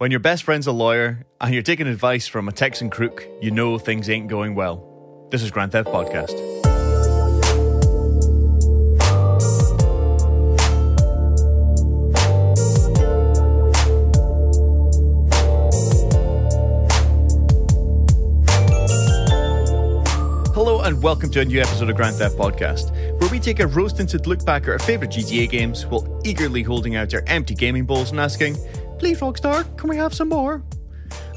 When your best friend's a lawyer and you're taking advice from a Texan crook, you know things ain't going well. This is Grand Theft Podcast. Hello and welcome to a new episode of Grand Theft Podcast, where we take a rose tinted look back at our favourite GTA games while eagerly holding out our empty gaming bowls and asking, Please, Rockstar, can we have some more?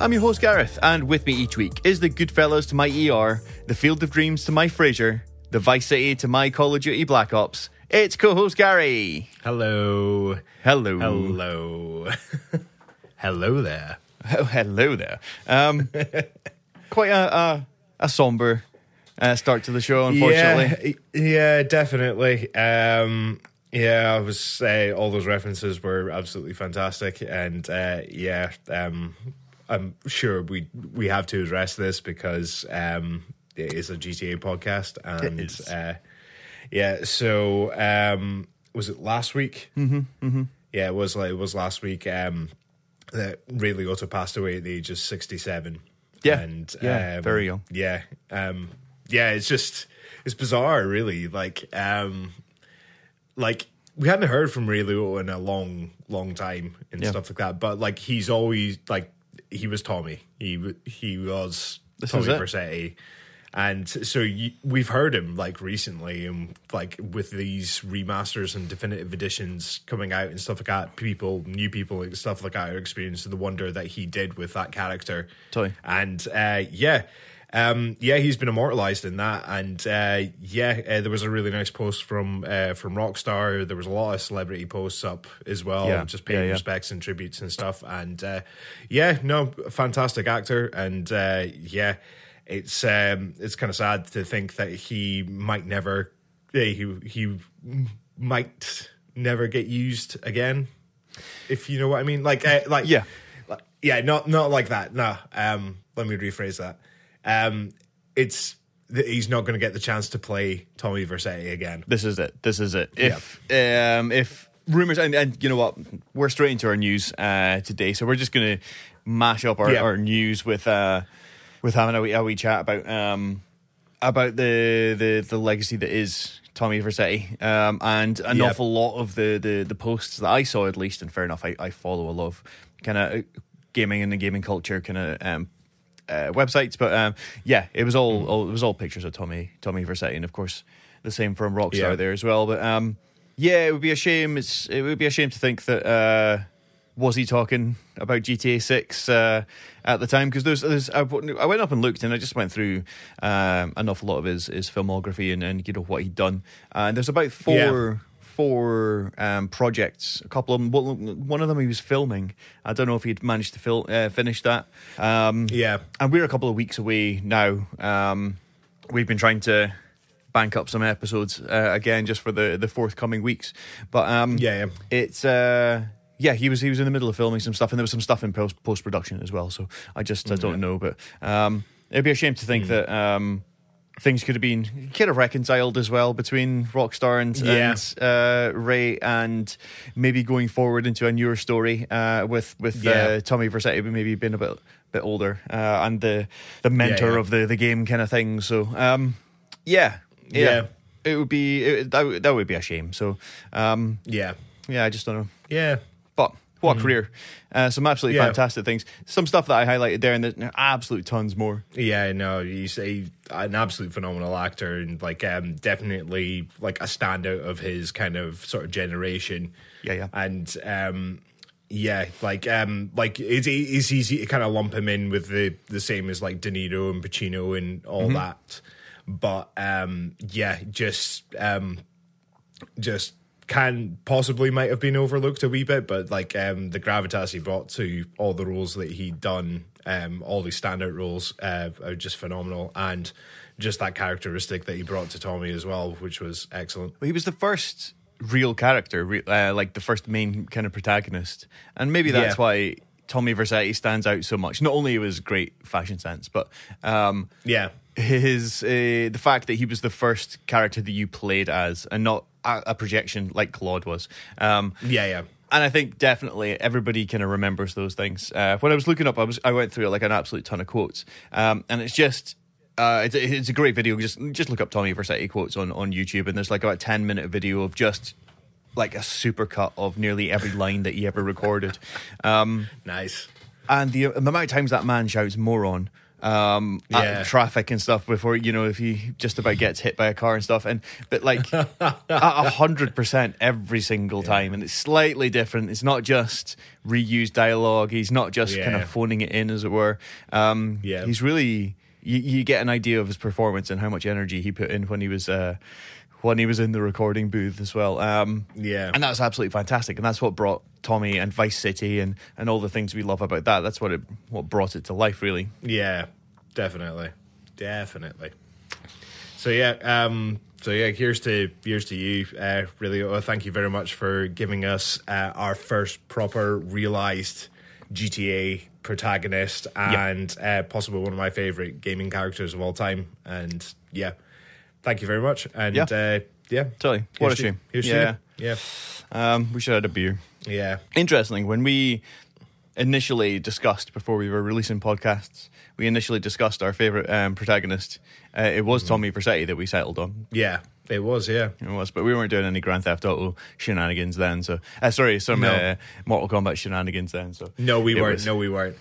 I'm your host, Gareth, and with me each week is the Goodfellas to my ER, the Field of Dreams to my Fraser, the Vice City to my Call of Duty Black Ops. It's co host Gary. Hello. Hello. Hello. Hello there. Oh, hello there. Um, quite a, a, a somber uh, start to the show, unfortunately. Yeah, yeah definitely. Um, yeah, I was uh, all those references were absolutely fantastic, and uh, yeah, um, I'm sure we we have to address this because um, it is a GTA podcast, and. Uh, yeah. So um, was it last week? Mm-hmm, mm-hmm. Yeah, it was like it was last week. Um, that Ray Liotta passed away at the age of sixty-seven. Yeah, and yeah, um, very young. Yeah, um, yeah. It's just it's bizarre, really. Like, um, like we hadn't heard from Ray in a long, long time and Yeah. stuff like that. But like, he's always like he was Tommy. He he was This Tommy. Vercetti. And so you, we've heard him like recently, and like with these remasters and definitive editions coming out and stuff like that, people, new people, and stuff like that, are experiencing the wonder that he did with that character. Totally. And uh, yeah, um, yeah, he's been immortalized in that. And uh, yeah, uh, there was a really nice post from uh, from Rockstar. There was a lot of celebrity posts up as well, Yeah. just paying Yeah, yeah. respects and tributes and stuff. And uh, yeah, no, fantastic actor. And uh, yeah, it's um, it's kind of sad to think that he might never, uh, he he might never get used again. If you know what I mean, like uh, like Yeah. like, yeah, not not like that. No, um, let me rephrase that. Um, it's he's not going to get the chance to play Tommy Vercetti again. This is it. This is it. If um, if rumors and, and you know what, we're straight into our news uh, today, so we're just gonna mash up our, Yeah. our news with uh, with having a wee, a wee chat about um, about the, the the legacy that is Tommy Vercetti, um, and an Yep. awful lot of the, the the posts that I saw at least, and fair enough, I, I follow a lot of kind of gaming and the gaming culture kind of um, uh, websites, but um, yeah, it was all, all it was all pictures of Tommy Tommy Vercetti, and of course the same from Rockstar Yeah. there as well. But um, yeah, it would be a shame. It's it would be a shame to think that uh, was he talking about GTA Six uh, at the time because there's, there's I, went up and looked and I just went through um, an awful lot of his, his filmography and, and you know what he'd done, and there's about four. Four um, projects, a couple of them. One of them he was filming. I don't know if he'd managed to fil- uh, finish that. Um, Yeah, and we're a couple of weeks away now. Um, we've been trying to bank up some episodes uh, again just for the the forthcoming weeks. But um, Yeah, yeah. it's uh, yeah, he was he was in the middle of filming some stuff, and there was some stuff in post post production as well. So I just I don't know, but um, it'd be a shame to Mm. think that. Um, Things could have been kind of reconciled as well between Rockstar and, Yeah. and uh, Ray, and maybe going forward into a newer story uh, with with Yeah. uh, Tommy Vercetti maybe being a bit bit older uh, and the the mentor yeah. of the the game kind of thing. So um, yeah, yeah, Yeah. it would be it, that would- that would be a shame. So um, yeah, yeah, I just don't know, yeah. What a career! Uh, some absolutely Mm-hmm. Yeah. fantastic things. Some stuff that I highlighted there, and there's absolute tons more. Yeah, no, he's a, an absolute phenomenal actor and like um definitely like a standout of his kind of sort of generation. Yeah, yeah. And um yeah, like um like it's it's easy to kind of lump him in with the the same as like De Niro and Pacino and all Mm-hmm. that. But um yeah, just um just can possibly might have been overlooked a wee bit, but like um the gravitas he brought to all the roles that he'd done, um, all these standout roles uh, are just phenomenal, and just that characteristic that he brought to Tommy as well, which was excellent. Well, he was the first real character, re- uh, like the first main kind of protagonist, and maybe that's Yeah. why Tommy Vercetti stands out so much. Not only was great fashion sense, but um, Yeah, his uh, the fact that he was the first character that you played as, and not a, a projection like Claude was. Um, yeah, yeah, and I think definitely everybody kind of remembers those things. Uh, when I was looking up, I was I went through like an absolute ton of quotes, um, and it's just. Uh, it's, it's a great video. Just just look up Tommy Vercetti quotes on, on YouTube, and there's like about ten minute video of just like a supercut of nearly every line that he ever recorded. Um, Nice. and the, the amount of times that man shouts moron um Yeah. traffic and stuff before you know if he just about gets hit by a car and stuff. And but like a a hundred percent every single time. And it's slightly different. It's not just reused dialogue. He's not just kind of phoning it in as it were. Um Yeah. he's really you, you get an idea of his performance and how much energy he put in when he was uh when he was in the recording booth as well um Yeah. and that was absolutely fantastic and that's what brought tommy and vice city and and all the things we love about that that's what it what brought it to life really Yeah, definitely, definitely. So yeah, um, so yeah, here's to here's to you. Uh, really, well, thank you very much for giving us uh, our first proper realized GTA protagonist and uh, possibly one of my favorite gaming characters of all time. And yeah, thank you very much. And Yeah. uh, yeah, Totally. What a shame. Here's Yeah. yeah, um we should have had a beer yeah, interesting when we initially discussed before we were releasing podcasts we initially discussed our favorite um protagonist uh, it was tommy vercetti that we settled on yeah. It was, yeah. it was but we weren't doing any grand theft auto shenanigans then so uh, sorry some No. uh, mortal kombat shenanigans then so No, we weren't. was- No, we weren't.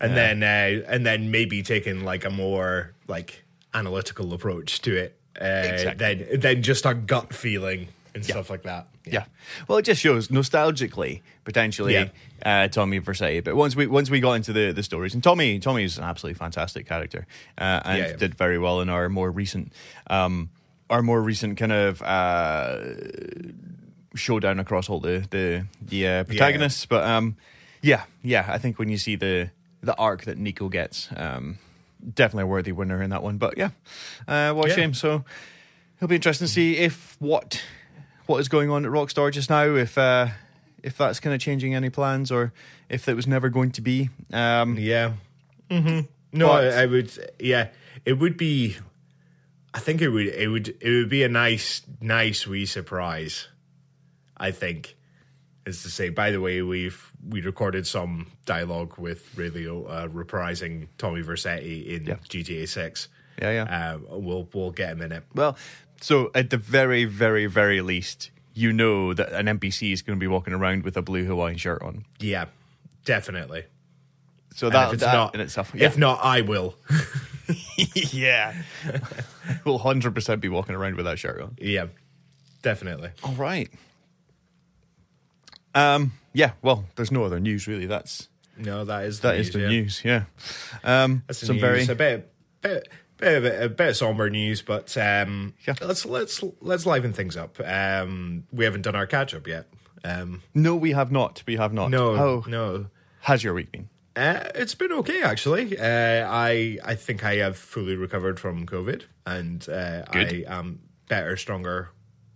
And then, uh, and then maybe taking like a more like analytical approach to it, uh, Exactly. than than just our gut feeling and stuff like that. Yeah. Well, it just shows nostalgically, potentially, Yeah. uh, Tommy Vercetti. But once we once we got into the, the stories, and Tommy Tommy is an absolutely fantastic character, uh, and Yeah, yeah. did very well in our more recent, um, our more recent kind of uh, showdown across all the the the uh, protagonists. But um, yeah, yeah, I think when you see the the arc that Nico gets, um, definitely a worthy winner in that one. But yeah, uh, what a Yeah. shame. So it'll be interesting to see if what what is going on at Rockstar just now, if uh, if that's kind of changing any plans, or if it was never going to be. Um, Yeah. Mm-hmm. No, But- I, I would. Yeah, it would be. I think it would. It would. It would be a nice, nice wee surprise. I think is to say. By the way, we've we recorded some dialogue with Ray Leo uh, reprising Tommy Vercetti in Yeah. GTA Six. Yeah, yeah. Uh, we'll we'll get him in it. Well, so at the very, very, very least, you know that an NPC is going to be walking around with a blue Hawaiian shirt on. Yeah, definitely. So that, that not, in itself, if not, I will. yeah, we'll hundred percent be walking around with that shirt on. yeah, definitely. All right. Um. Yeah. Well, there's no other news really. That's No, that is the that is news, the yeah. news. Yeah. Um. That's some news. very a bit, bit, bit of a, bit of somber news, but um, Yeah. let's let's let's liven things up. Um, we haven't done our catch up yet. Um, no. We have not. We have not. no, How no. has your week been? Uh, it's been okay actually. Uh, I I think I have fully recovered from COVID, and uh, I am better, stronger.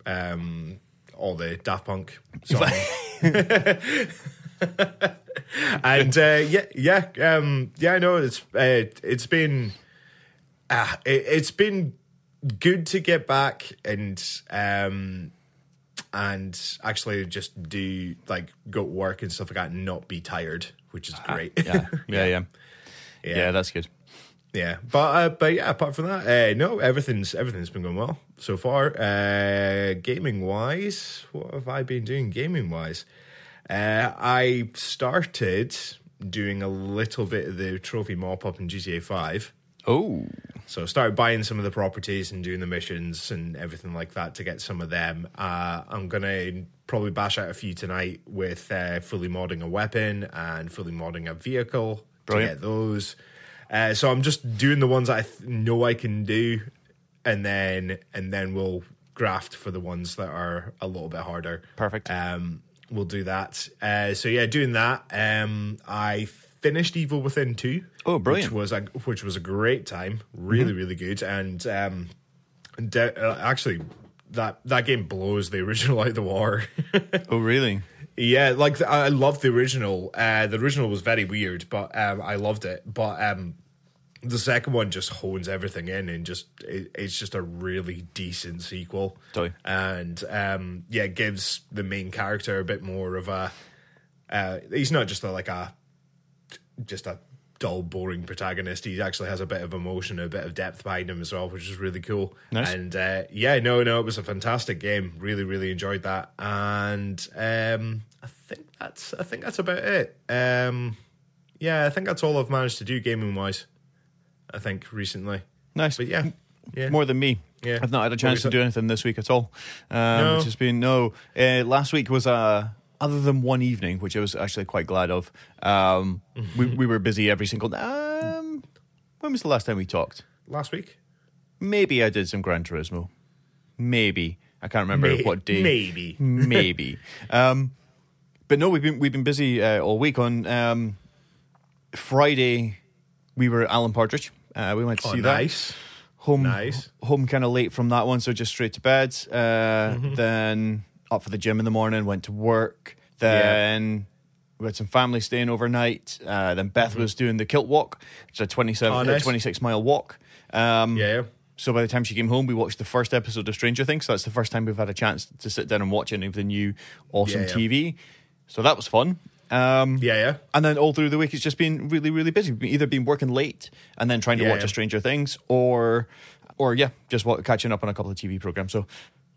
Um, all the Daft Punk. and uh, yeah, yeah, um, yeah. I know it's uh, it's been uh, it, it's been good to get back and um and actually just do like go to work and stuff like that and not be tired, which is great. Yeah. Yeah. Yeah. yeah, Yeah. That's good. Yeah. But uh, but yeah, apart from that, uh, no, everything's everything's been going well so far. Uh, gaming wise, what have I been doing gaming wise? Uh, I started doing a little bit of the trophy mop up in GTA Five. Oh. So I started buying some of the properties and doing the missions and everything like that to get some of them. Uh, I'm gonna probably bash out a few tonight with uh, fully modding a weapon and fully modding a vehicle Brilliant. to get those. Uh, so I'm just doing the ones I th- know I can do, and then and then we'll graft for the ones that are a little bit harder. Perfect. Um, we'll do that. Uh, so yeah, doing that. Um, I finished Evil Within two. Oh, brilliant. Which was a which was a great time. Really, really good. And um, de- uh, actually, that that game blows the original out of the water. Oh, really? yeah, like I loved the original. Uh, the original was very weird, but um, I loved it. But um, the second one just hones everything in and just it, it's just a really decent sequel Totally. and um yeah gives the main character a bit more of a uh, he's not just a, like a just a dull, boring protagonist. He actually has a bit of emotion, a bit of depth behind him as well, which is really cool. Nice. And uh, yeah, no, no, it was a fantastic game. Really, really enjoyed that. And um, I think that's I think that's about it. Um, yeah, I think that's all I've managed to do gaming wise. I think recently, Nice. but yeah, yeah, More than me. Yeah. I've not had a chance to do anything this week at all. Um, No? Which has been no. Uh, last week was uh, other than one evening, which I was actually quite glad of. Um, we we were busy every single. Um, when was the last time we talked? last week. Maybe I did some Gran Turismo. Maybe I can't remember what day. Maybe. maybe. Um, but no, we've been we've been busy uh, all week. On um, Friday, we were at Alan Partridge. Uh, we went to Oh, see that nice. home Nice. home kind of late from that one, so just straight to bed. Uh, Mm-hmm. Then up for the gym in the morning, went to work. Then we had some family staying overnight. Uh, then Beth was doing the kilt walk, which is a 27, Mm-hmm. Oh, nice. 26 mile walk. Um, Yeah. So by the time she came home, we watched the first episode of Stranger Things. So that's the first time we've had a chance to sit down and watch any of the new awesome Yeah, yeah. TV. So that was fun. Um, Yeah, yeah. and then all through the week, it's just been really, really busy. Either been working late and then trying to Yeah, watch yeah. a Stranger Things, or, or yeah, just catching up on a couple of TV programs. So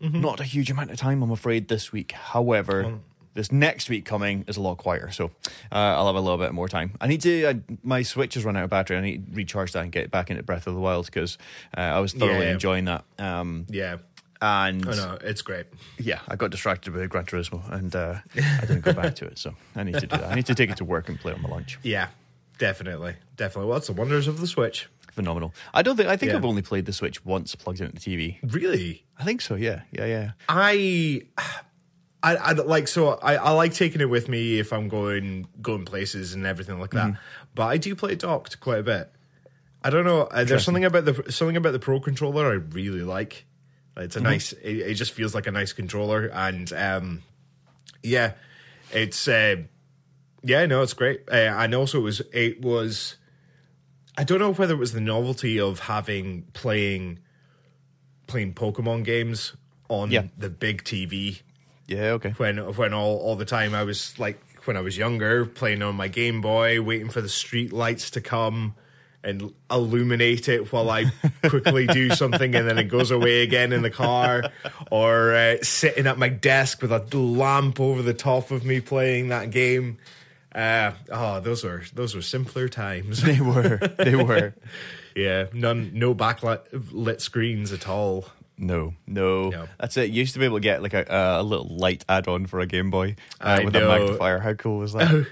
Mm-hmm. not a huge amount of time, I'm afraid, this week. However, this next week coming is a lot quieter, so uh, I'll have a little bit more time. I need to. Uh, my Switch has run out of battery. I need to recharge that and get back into Breath of the Wild because uh, I was thoroughly Yeah. enjoying that. Um, Yeah. And I know. It's great. yeah, I got distracted by Gran Turismo and uh, I didn't go back to it. So I need to do that. I need to take it to work and play on my lunch. Yeah. Definitely. Definitely. Well, it's the wonders of the Switch. Phenomenal. I don't think I think Yeah. I've only played the Switch once plugged into the TV. Really? I think so. Yeah, yeah, yeah. I, I, I like so I, I like taking it with me if I'm going going places and everything like that. But I do play docked quite a bit. I don't know. Uh, there's something about the something about the Pro controller I really like. It's a nice. It, it just feels like a nice controller, and um, yeah, it's uh, yeah, no, it's great. Uh, and also, it was it was. I don't know whether it was the novelty of having playing playing Pokemon games on Yeah. the big TV Yeah, okay. when when all all the time I was like when I was younger playing on my Game Boy, waiting for the street lights to come and illuminate it while I quickly do something and then it goes away again in the car, or uh, sitting at my desk with a lamp over the top of me playing that game. Uh, oh, those were those were simpler times. They were. They were. yeah, none, no backlit lit screens at all. No, no, No. That's it. You used to be able to get like a, a little light add-on for a Game Boy uh, with know. a magnifier. How cool was that?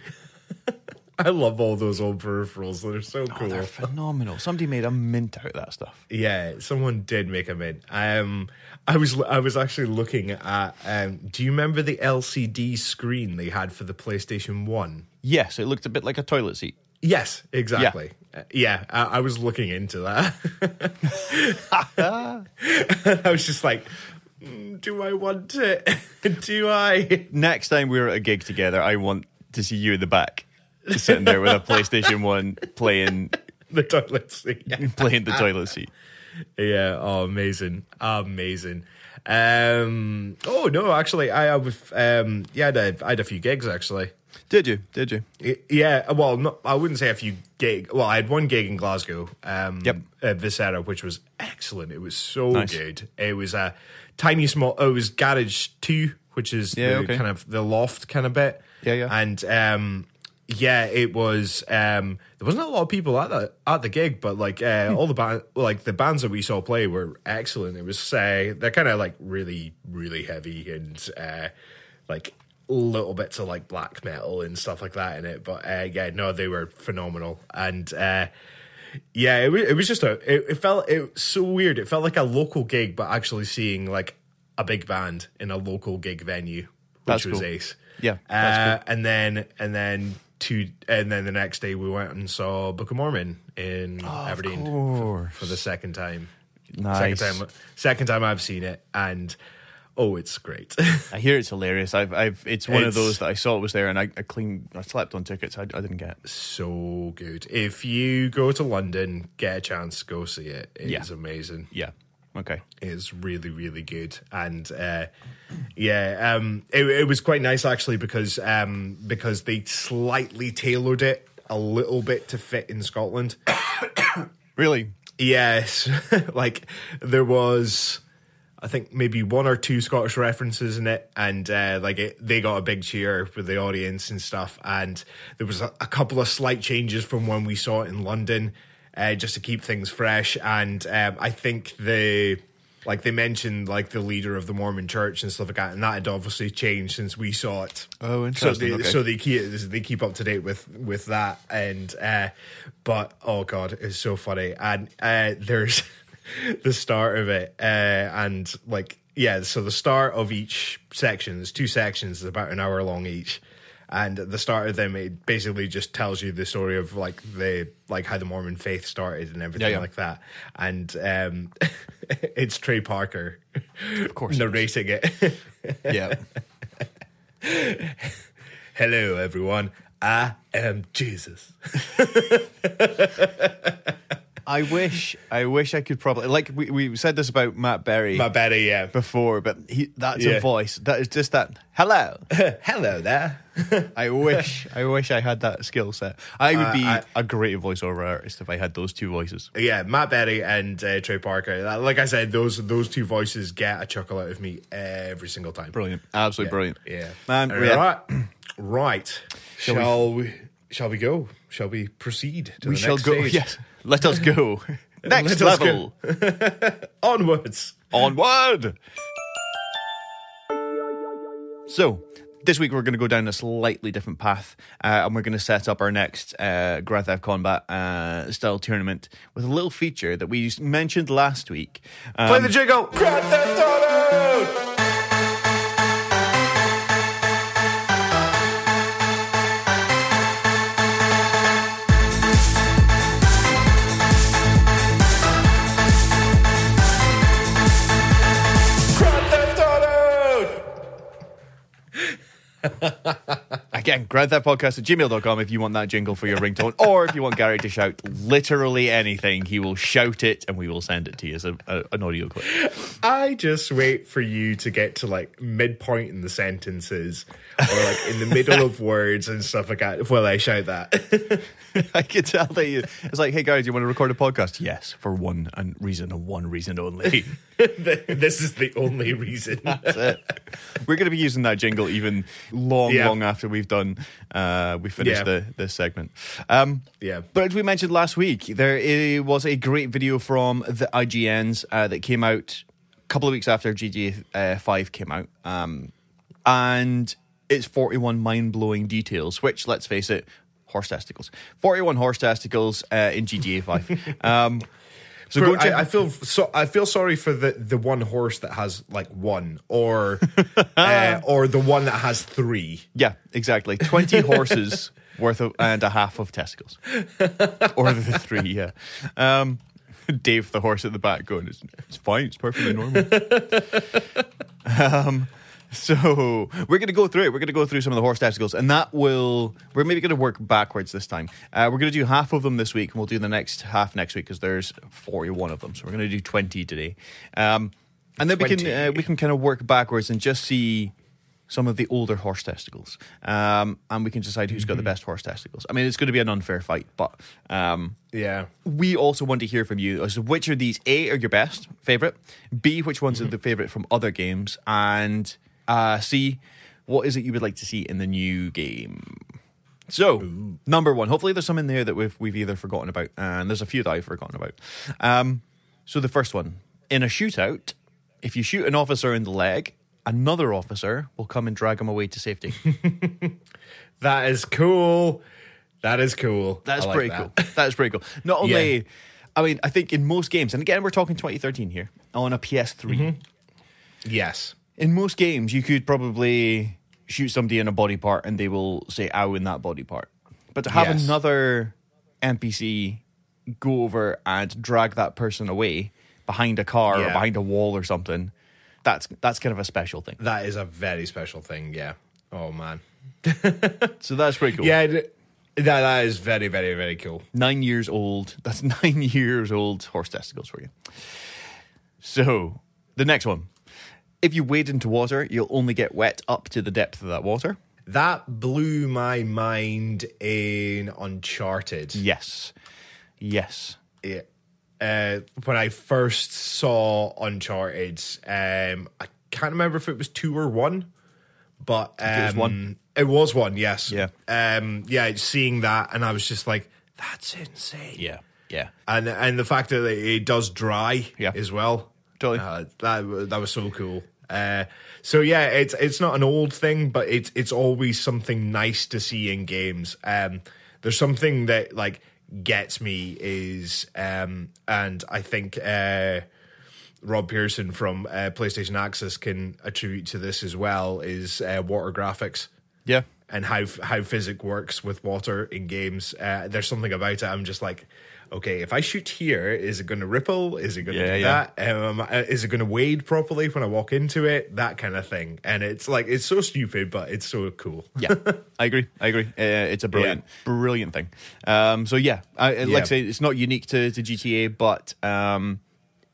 I love all those old peripherals. They're so oh, cool. they're phenomenal. Somebody made a mint out of that stuff. Yeah, someone did make a mint. Um, I was I was actually looking at. Um, do you remember the LCD screen they had for the PlayStation One? Yes, it looked a bit like a toilet seat. Yes, exactly. Uh, Yeah, I, I was looking into that. I was just like, mm, do I want it? do I? Next time we're at a gig together, I want to see you in the back, sitting there with a PlayStation One playing The toilet seat. playing the toilet seat. Yeah. Oh, amazing, amazing. Um. Oh no, actually, I have. Um. Yeah, I had a, I had a few gigs actually. Did you? Did you? Yeah, well, not, I wouldn't say a few gig. Well, I had one gig in Glasgow, um, Yep. at Visera, which was excellent. It was so Nice. good. It was a tiny, small. Oh, it was Garage Two, which is Yeah, the okay. kind of the loft kind of bit. Yeah, yeah. And um, yeah, it was. Um, there wasn't a lot of people at the at the gig, but like uh, Hmm. all the band, like the bands that we saw play were excellent. It was uh, they're kind of like really, really heavy and uh, like little bits of like black metal and stuff like that in it. But uh, yeah, no, they were phenomenal and. Uh, yeah, it was, it was just a. It, it felt it was so weird. It felt like a local gig, but actually seeing like a big band in a local gig venue, which That's was cool. ace. Yeah, uh, that's and then and then two, and then the next day we went and saw Book of Mormon in Aberdeen for, for the second time. Nice. Second time, second time I've seen it, and oh, it's great. I hear it's hilarious. I've, I've, it's one of those that I saw it was there, and I, I clean, I slept on tickets. I, I didn't get. so good. If you go to London, get a chance, go see it. It is Yeah. amazing. Yeah, Okay. is really really good. And uh yeah um it, it was quite nice actually because um because they slightly tailored it a little bit to fit in scotland. Really? yes. Like there was i think maybe one or two scottish references in it. And uh like it, they got a big cheer with the audience and stuff. And there was a, a couple of slight changes from when we saw it in london uh, just to keep things fresh. And um, I think the like they mentioned like the leader of the Mormon Church and stuff like that, and that had obviously changed since we saw it. Oh, So interesting. they Okay. so they keep they keep up to date with with that, and uh, but oh god, it's so funny. And uh, there's the start of it, uh, and like yeah, so the start of each section, there's two sections, about an hour long each and at the start of them it basically just tells you the story of like the like how the mormon faith started and everything Yeah, yeah. like that. And um it's trey parker of course it narrating it. Yeah. hello everyone. I am jesus I wish, I wish I could probably like we, we said this about Matt Berry Matt Berry, yeah before, but he that's Yeah. a voice. That is just that. Hello. hello there I wish, I wish I had that skill set. I would Uh, be I- a great voiceover artist if I had those two voices. yeah matt Berry and uh, trey parker like i said those those two voices get a chuckle out of me every single time Brilliant, absolutely brilliant. Yeah. man. All yeah. right. Right. Shall we, shall we go? Shall we proceed to we shall go. stage? Yes, let us go. Next Let level. Onwards. Onward! So, this week we're going to go down a slightly different path, uh, and we're going to set up our next uh, Grand Theft Combat uh, style tournament with a little feature that we mentioned last week. Um, Play the jingle. Grand Theft Auto. Grand Theft Auto. Again, Grand Theft Podcast at gmail.com if you want that jingle for your ringtone, or if you want Gary to shout literally anything, he will shout it and we will send it to you as a, a, an audio clip. I just wait for you to get to like midpoint in the sentences or like in the middle of words and stuff like that while I shout that. I can tell that you, it's like, hey guys, you want to record a podcast? Yes, for one and reason and one reason only. this is the only reason. That's it. We're going to be using that jingle even long, Yeah. long after we've done, uh, we finished Yeah. the this segment. Um, Yeah. But as we mentioned last week, there was a great video from the IGNs uh, that came out a couple of weeks after GTA uh, 5 came out. Um, and it's 41 mind blowing details, which, let's face it, horse testicles. 41 horse testicles uh, in GTA 5. Um, so For- I, I feel so. I feel sorry for the the one horse that has like one, or uh, or the one that has three. Yeah, exactly. 20 horses worth of, and a half of testicles. or the three, yeah. Um, Dave, the horse at the back, going, it's, it's fine, it's perfectly normal. um, so we're going to go through it. We're going to go through some of the horse testicles, and that will, we're maybe going to work backwards this time. Uh, we're going to do half of them this week, and we'll do the next half next week because there's 41 of them. So we're going to do 20 today. Um, and then we can uh, we can kind of work backwards and just see some of the older horse testicles, um, and we can decide who's got the best horse testicles. I mean, it's going to be an unfair fight, but um, Yeah, we also want to hear from you as to which of these A are your best favorite, B which ones are the favorite from other games, and uh, C what is it you would like to see in the new game. So, number one. Hopefully, there's some in there that we've we've either forgotten about, and there's a few that I've forgotten about. Um, so, the first one in a shootout, if you shoot an officer in the leg, another officer will come and drag him away to safety. that is cool. That is cool. That's I like pretty that. cool. That is pretty cool. Not only, Yeah. I mean, I think in most games, and again, we're talking 2013 here on a PS3. Mm-hmm. Yes. In most games, you could probably shoot somebody in a body part and they will say "ow" in that body part. But to have Yes. another NPC go over and drag that person away behind a car or behind a wall or something, that's that's kind of a special thing. That is a very special thing. Yeah. Oh man. So that's pretty cool. Yeah. That that is very very very cool. nine years old. That's nine years old horse testicles for you. So the next one. If you wade into water, you'll only get wet up to the depth of that water. That blew my mind in Uncharted. Yes. Yes. Yeah. Uh, when I first saw Uncharted, um, I can't remember if it was two or one, but um, it was one. It was one, yes. Yeah. Um, yeah, seeing that, and I was just like, "That's insane." Yeah. Yeah. and and the fact that it does dry Yeah. as well. Totally. Uh, that that was so cool. Uh, so yeah, it's it's not an old thing, but it's it's always something nice to see in games. Um, there's something that like gets me is, um, and I think uh, Rob Pearson from uh, PlayStation Access can attribute to this as well. Is uh, water graphics Yeah. And how how physics works with water in games. Uh, there's something about it. I'm just like, okay, if I shoot here, is it going to ripple? Is it going to Yeah, do yeah. that? Um, uh, is it going to wade properly when I walk into it? That kind of thing. And it's like it's so stupid, but it's so cool. Yeah, I agree. I agree. Uh, it's a brilliant, brilliant thing. Um, so yeah, I, like I say, it's not unique to, to GTA, but um,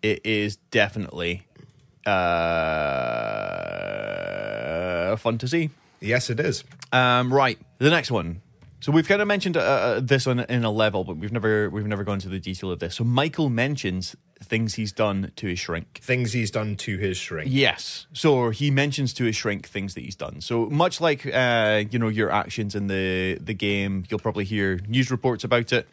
it is definitely uh, fun to see. Yes, it is. Um, right, the next one. So we've kind of mentioned uh, uh, this on in a level, but we've never we've never gone into the detail of this. So Michael mentions things he's done to his shrink. Things he's done to his shrink. Yes. So he mentions to his shrink things that he's done. So much like uh, you know your actions in the the game, you'll probably hear news reports about it.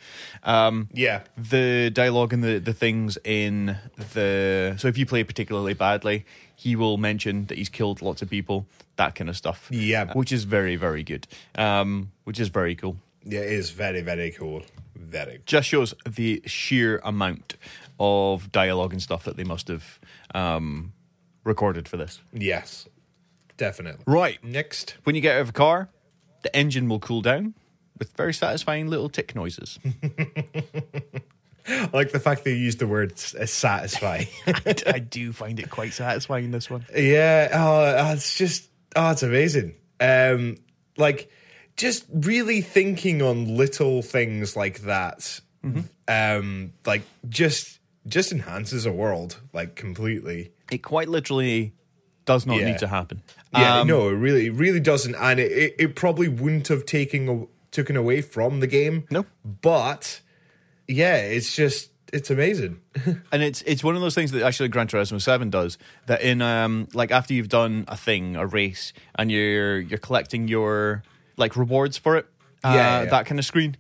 Um, Yeah. the dialogue and the the things in the so if you play particularly badly, he will mention that he's killed lots of people, that kind of stuff. Yeah. which is very very good. Um, which is very cool. Yeah, it is very very cool. Very. Just shows the sheer amount of dialogue and stuff that they must have um, recorded for this. Yes, definitely. Right. Next. When you get out of a car, the engine will cool down with very satisfying little tick noises. I like the fact they used the word uh, satisfying. I do find it quite satisfying, this one. Yeah, oh, it's just oh, it's amazing. Um, like just really thinking on little things like that, um, like just just enhances a world like completely. It quite literally does not Yeah. need to happen. Yeah, Um, no, it really, it really doesn't, and it, it, it probably wouldn't have taken taken away from the game. No. but yeah, it's just it's amazing. and it's it's one of those things that actually Gran Turismo Seven does. That in um like after you've done a thing, a race, and you're you're collecting your like rewards for it, uh, Yeah, yeah. that kind of screen.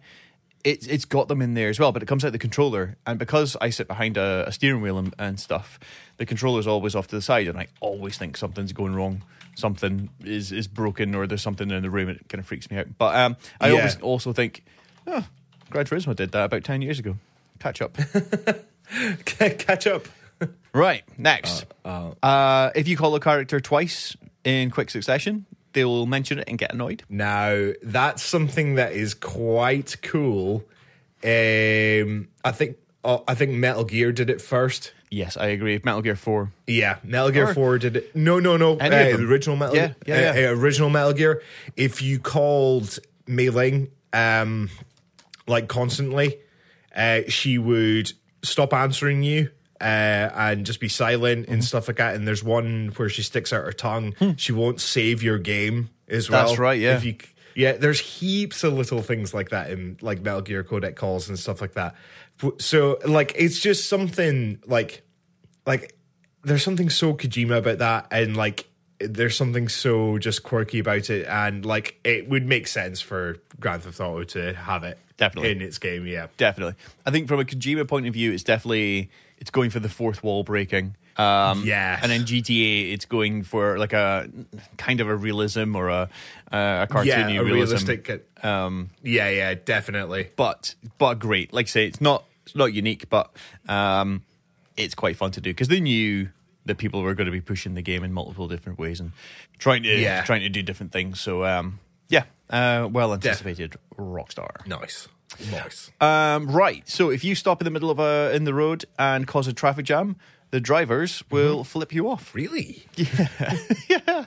It's it's got them in there as well, but it comes out the controller, and because I sit behind a, a steering wheel and, and stuff, the controller's always off to the side, and I always think something's going wrong, something is is broken, or there's something in the room. It kind of freaks me out. But um, I Yeah. always also think, oh, Gran Turismo did that about ten years ago. Catch up. Catch up. Right, next. Uh, if you call a character twice in quick succession, they will mention it and get annoyed. Now that's something that is quite cool. Um, I think uh, I think Metal Gear did it first. Yes, I agree. Metal Gear 4. Yeah, Metal Gear Or- Four did it. No, no, no. Uh, the original Metal. Yeah, yeah, uh, yeah. uh, original Metal Gear. If you called Mei Ling, um, like constantly, uh, she would stop answering you. Uh, and just be silent Mm-hmm. and stuff like that. And there's one where she sticks out her tongue. She won't save your game as well. Hmm. That's right, yeah. If you, yeah, there's heaps of little things like that in like Metal Gear codec calls and stuff like that. So like, it's just something like like there's something so Kojima about that, and like there's something so just quirky about it, and like it would make sense for Grand Theft Auto to have it Definitely. in its game. Yeah, Definitely. I think from a Kojima point of view, it's definitely it's going for the fourth wall breaking. Um, Yes. And then GTA, it's going for like a kind of a realism or a, uh, a cartoony yeah, a realism. realistic. Um, yeah, yeah, definitely. but but great. Like I say, it's not it's not unique, but um, it's quite fun to do because they knew that people were going to be pushing the game in multiple different ways and trying to Yeah. trying to do different things. So um, yeah, uh, well anticipated Rockstar. Nice, nice. Um, right. So if you stop in the middle of a in the road and cause a traffic jam, the drivers will flip you off. Really? yeah,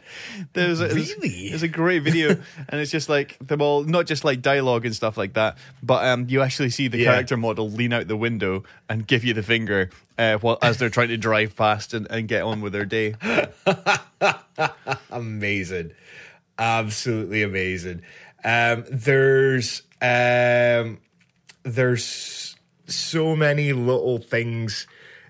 there's a, there's- Really? there's a great video, and it's just like them all, not just like dialogue and stuff like that, but um, you actually see the Yeah. character model lean out the window and give you the finger uh, while as they're trying to drive past and, and get on with their day. amazing absolutely amazing um there's um there's so many little things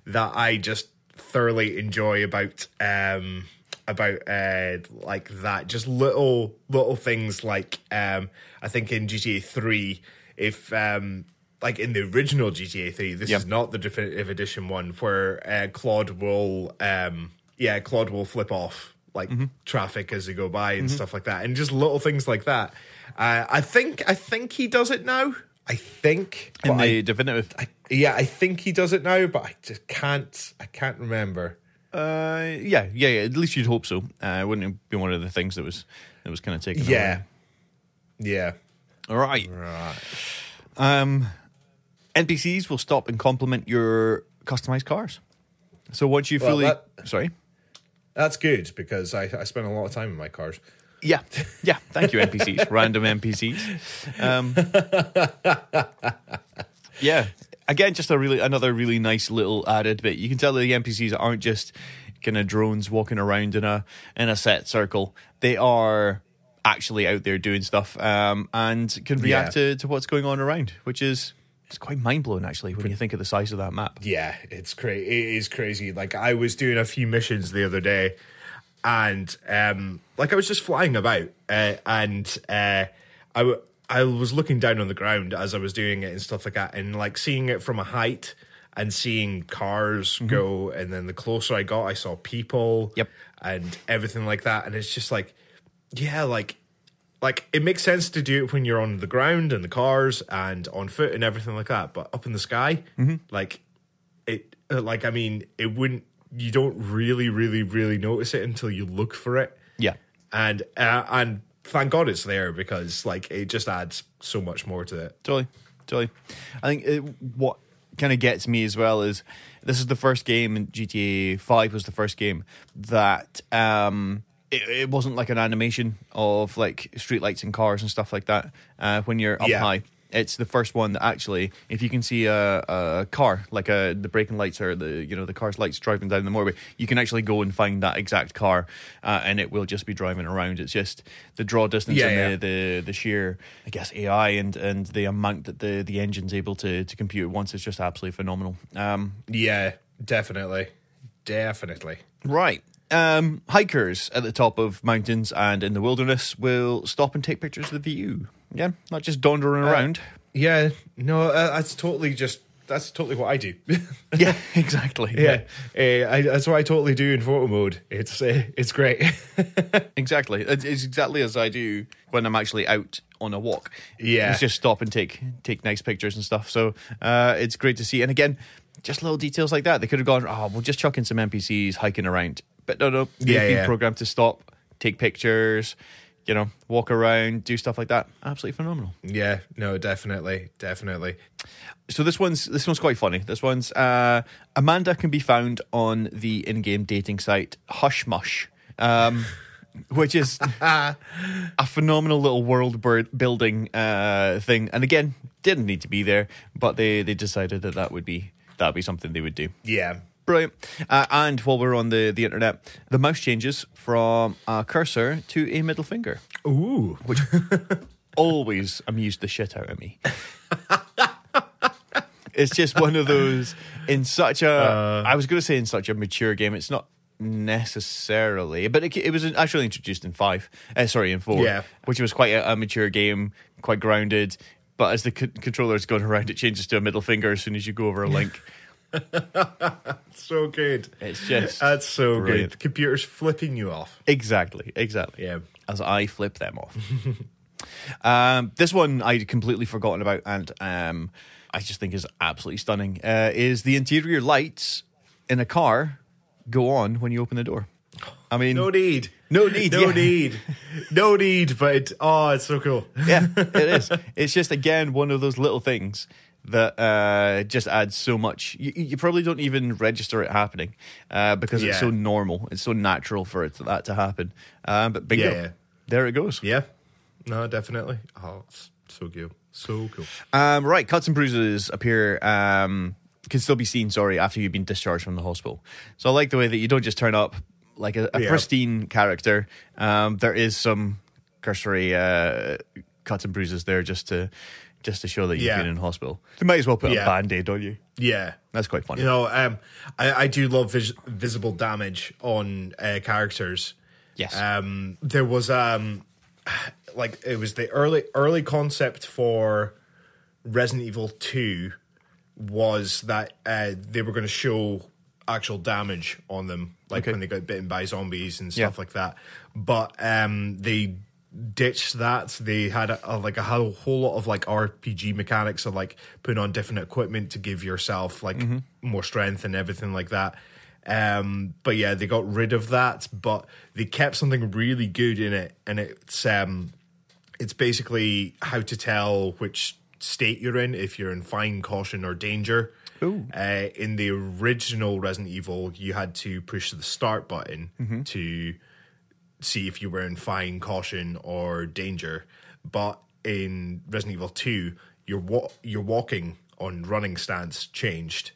that i just thoroughly enjoy about um about uh like that just little little things like um i think in gta 3 if um like in the original GTA 3, this Yep. is not the definitive edition one where uh, Claude will, um, yeah, Claude will flip off like Mm-hmm. traffic as they go by and stuff like that, and just little things like that. Uh, I think, I think he does it now. I think, In the I, definitive, I, yeah, I think he does it now, but I just can't, I can't remember. uh, yeah, yeah, yeah, at least you'd hope so. Uh, wouldn't it be one of the things that was that was kind of taken? Yeah, away? yeah, All right. right. Um, NPCs will stop and compliment your customized cars. So once you Well, fully, that- sorry, That's good because I, I spend a lot of time in my cars. yeah, yeah. Thank you, NPCs, random NPCs. Um, yeah, again, just a really another really nice little added bit. You can tell that the NPCs aren't just kind of drones walking around in a in a set circle. They are actually out there doing stuff um, and can react Yeah. to, to what's going on around, which is it's quite mind blowing actually when you think of the size of that map. Yeah, it's crazy. It is crazy. Like I was doing a few missions the other day, and um, like I was just flying about, uh, and uh, I w- I was looking down on the ground as I was doing it and stuff like that, and like seeing it from a height and seeing cars go, and then the closer I got, I saw people. Yep. and everything like that, and it's just like, yeah, like like it makes sense to do it when you're on the ground and the cars and on foot and everything like that but up in the sky like it uh, like i mean it wouldn't you don't really really really notice it until you look for it Yeah. and uh, and thank god it's there because like it just adds so much more to it Totally, totally. I think it, what kind of gets me as well is this is the first game in GTA Five was the first game that um, it, it wasn't like an animation of like streetlights and cars and stuff like that. Uh, when you're up Yeah. high, it's the first one that actually, if you can see a, a car like a the braking lights or the you know the car's lights driving down the motorway, you can actually go and find that exact car, uh, and it will just be driving around. It's just the draw distance Yeah, and yeah. the the the sheer I guess AI and and the amount that the the engine's able to to compute at once is just absolutely phenomenal. Um, yeah definitely definitely right. Um, hikers at the top of mountains and in the wilderness will stop and take pictures of the view. Yeah, not just dondering around. yeah no uh, that's totally just that's totally what i do yeah, exactly. yeah uh, I, that's what i totally do in photo mode it's uh, it's great exactly. It's it's exactly as I do when I'm actually out on a walk. Yeah. it's just stop and take take nice pictures and stuff. So uh, it's great to see. And again, just little details like that. They could have gone, oh, we'll just chuck in some NPCs hiking around, but no, no. They've Yeah, been yeah. programmed to stop, take pictures, you know, walk around, do stuff like that. Absolutely phenomenal. Yeah, no, definitely, definitely. So this one's this one's quite funny. This one's uh, Amanda can be found on the in-game dating site Hush Smush, um, which is a phenomenal little world building uh, thing. And again, didn't need to be there, but they they decided that that would be that would be something they would do. Yeah, Brilliant. Uh, and while we're on the the internet, the mouse changes from a cursor to a middle finger, ooh, which always amused the shit out of me. it's just one of those in such a. I was going to say in such a mature game. It's not necessarily, but it, it was actually introduced in five. Uh, sorry, in four. Yeah. which was quite a, a mature game, quite grounded. But as the c- controller's going around, it changes to a middle finger as soon as you go over a link. so good. It's just That's so brilliant. good. Computer's flipping you off. Exactly, exactly. Yeah. As I flip them off. um, this one I'd completely forgotten about, and um, I just think is absolutely stunning. Uh, is the interior lights in a car go on when you open the door? I mean, No need. No need, No yeah. need. No need. But it, oh, it's so cool. yeah, it is. It's just again one of those little things that uh, just adds so much. You, you probably don't even register it happening uh, because it's so normal. It's so natural for it to, that to happen. Um, but bingo, Yeah, yeah. there it goes. Yeah, no, definitely. Oh, it's so cool, so cool. Um, right, cuts and bruises appear. Um, can still be seen. Sorry, after you've been discharged from the hospital. So I like the way that you don't just turn up like a, a Yeah. pristine character. Um, there is some cursory uh, cuts and bruises there just to just to show that you've Yeah. been in hospital. They might as well put Yeah. a band aid on you. Yeah, That's quite funny. You know, um, I, I do love vis- visible damage on uh, characters. Yes. Um, there was um, like it was the early early concept for Resident Evil Two was that uh, they were going to show actual damage on them, like Okay. when they got bitten by zombies and Yeah. stuff like that. But um, they ditched that. They had a, a, like a whole, whole lot of like RPG mechanics of like putting on different equipment to give yourself like Mm-hmm. more strength and everything like that. Um, but yeah, they got rid of that, but they kept something really good in it, and it's um, it's basically how to tell which state you're in if you're in fine, caution, or danger. Uh, in the original Resident Evil, you had to push the start button Mm-hmm. to see if you were in fine, caution, or danger. But in Resident Evil Two, your wa- your walking on running stance changed.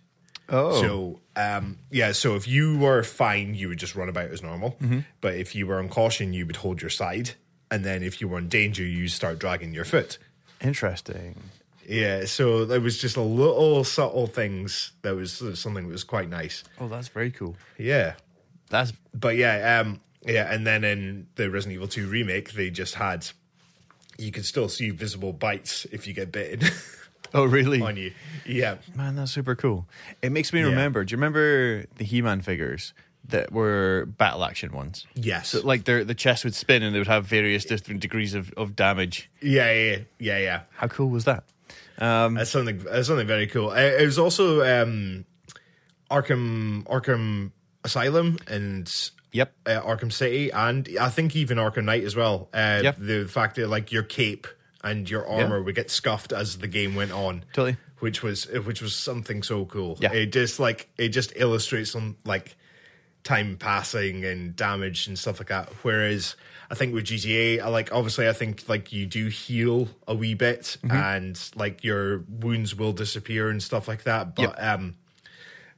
Oh. So um, yeah, so if you were fine, you would just run about as normal. Mm-hmm. But if you were on caution, you would hold your side, and then if you were in danger, you start dragging your foot. Interesting. Yeah, so there was just a little subtle things that was something that was quite nice. Oh, that's very cool. Yeah, That's but yeah, um, yeah, and then in the Resident Evil Two remake, they just had you can still see visible bites if you get bitten oh really on you. Yeah, man. That's super cool. It makes me Yeah. remember. Do you remember the He-Man figures that were battle action ones? yes, So, like their the chest would spin and they would have various different degrees of, of damage. yeah, yeah, yeah, yeah. How cool was that? Um, That's something. That's something very cool. Uh, It was also um, Arkham Arkham Asylum and yep. uh, Arkham City, and I think even Arkham Knight as well. Uh, Yeah. The fact that like your cape and your armor would get scuffed as the game went on, Totally. which was which was something so cool. Yeah. It just like it just illustrates some like time passing and damage and stuff like that. Whereas I think with GTA, I like obviously I think like you do heal a wee bit Mm-hmm. and like your wounds will disappear and stuff like that. But Yep. um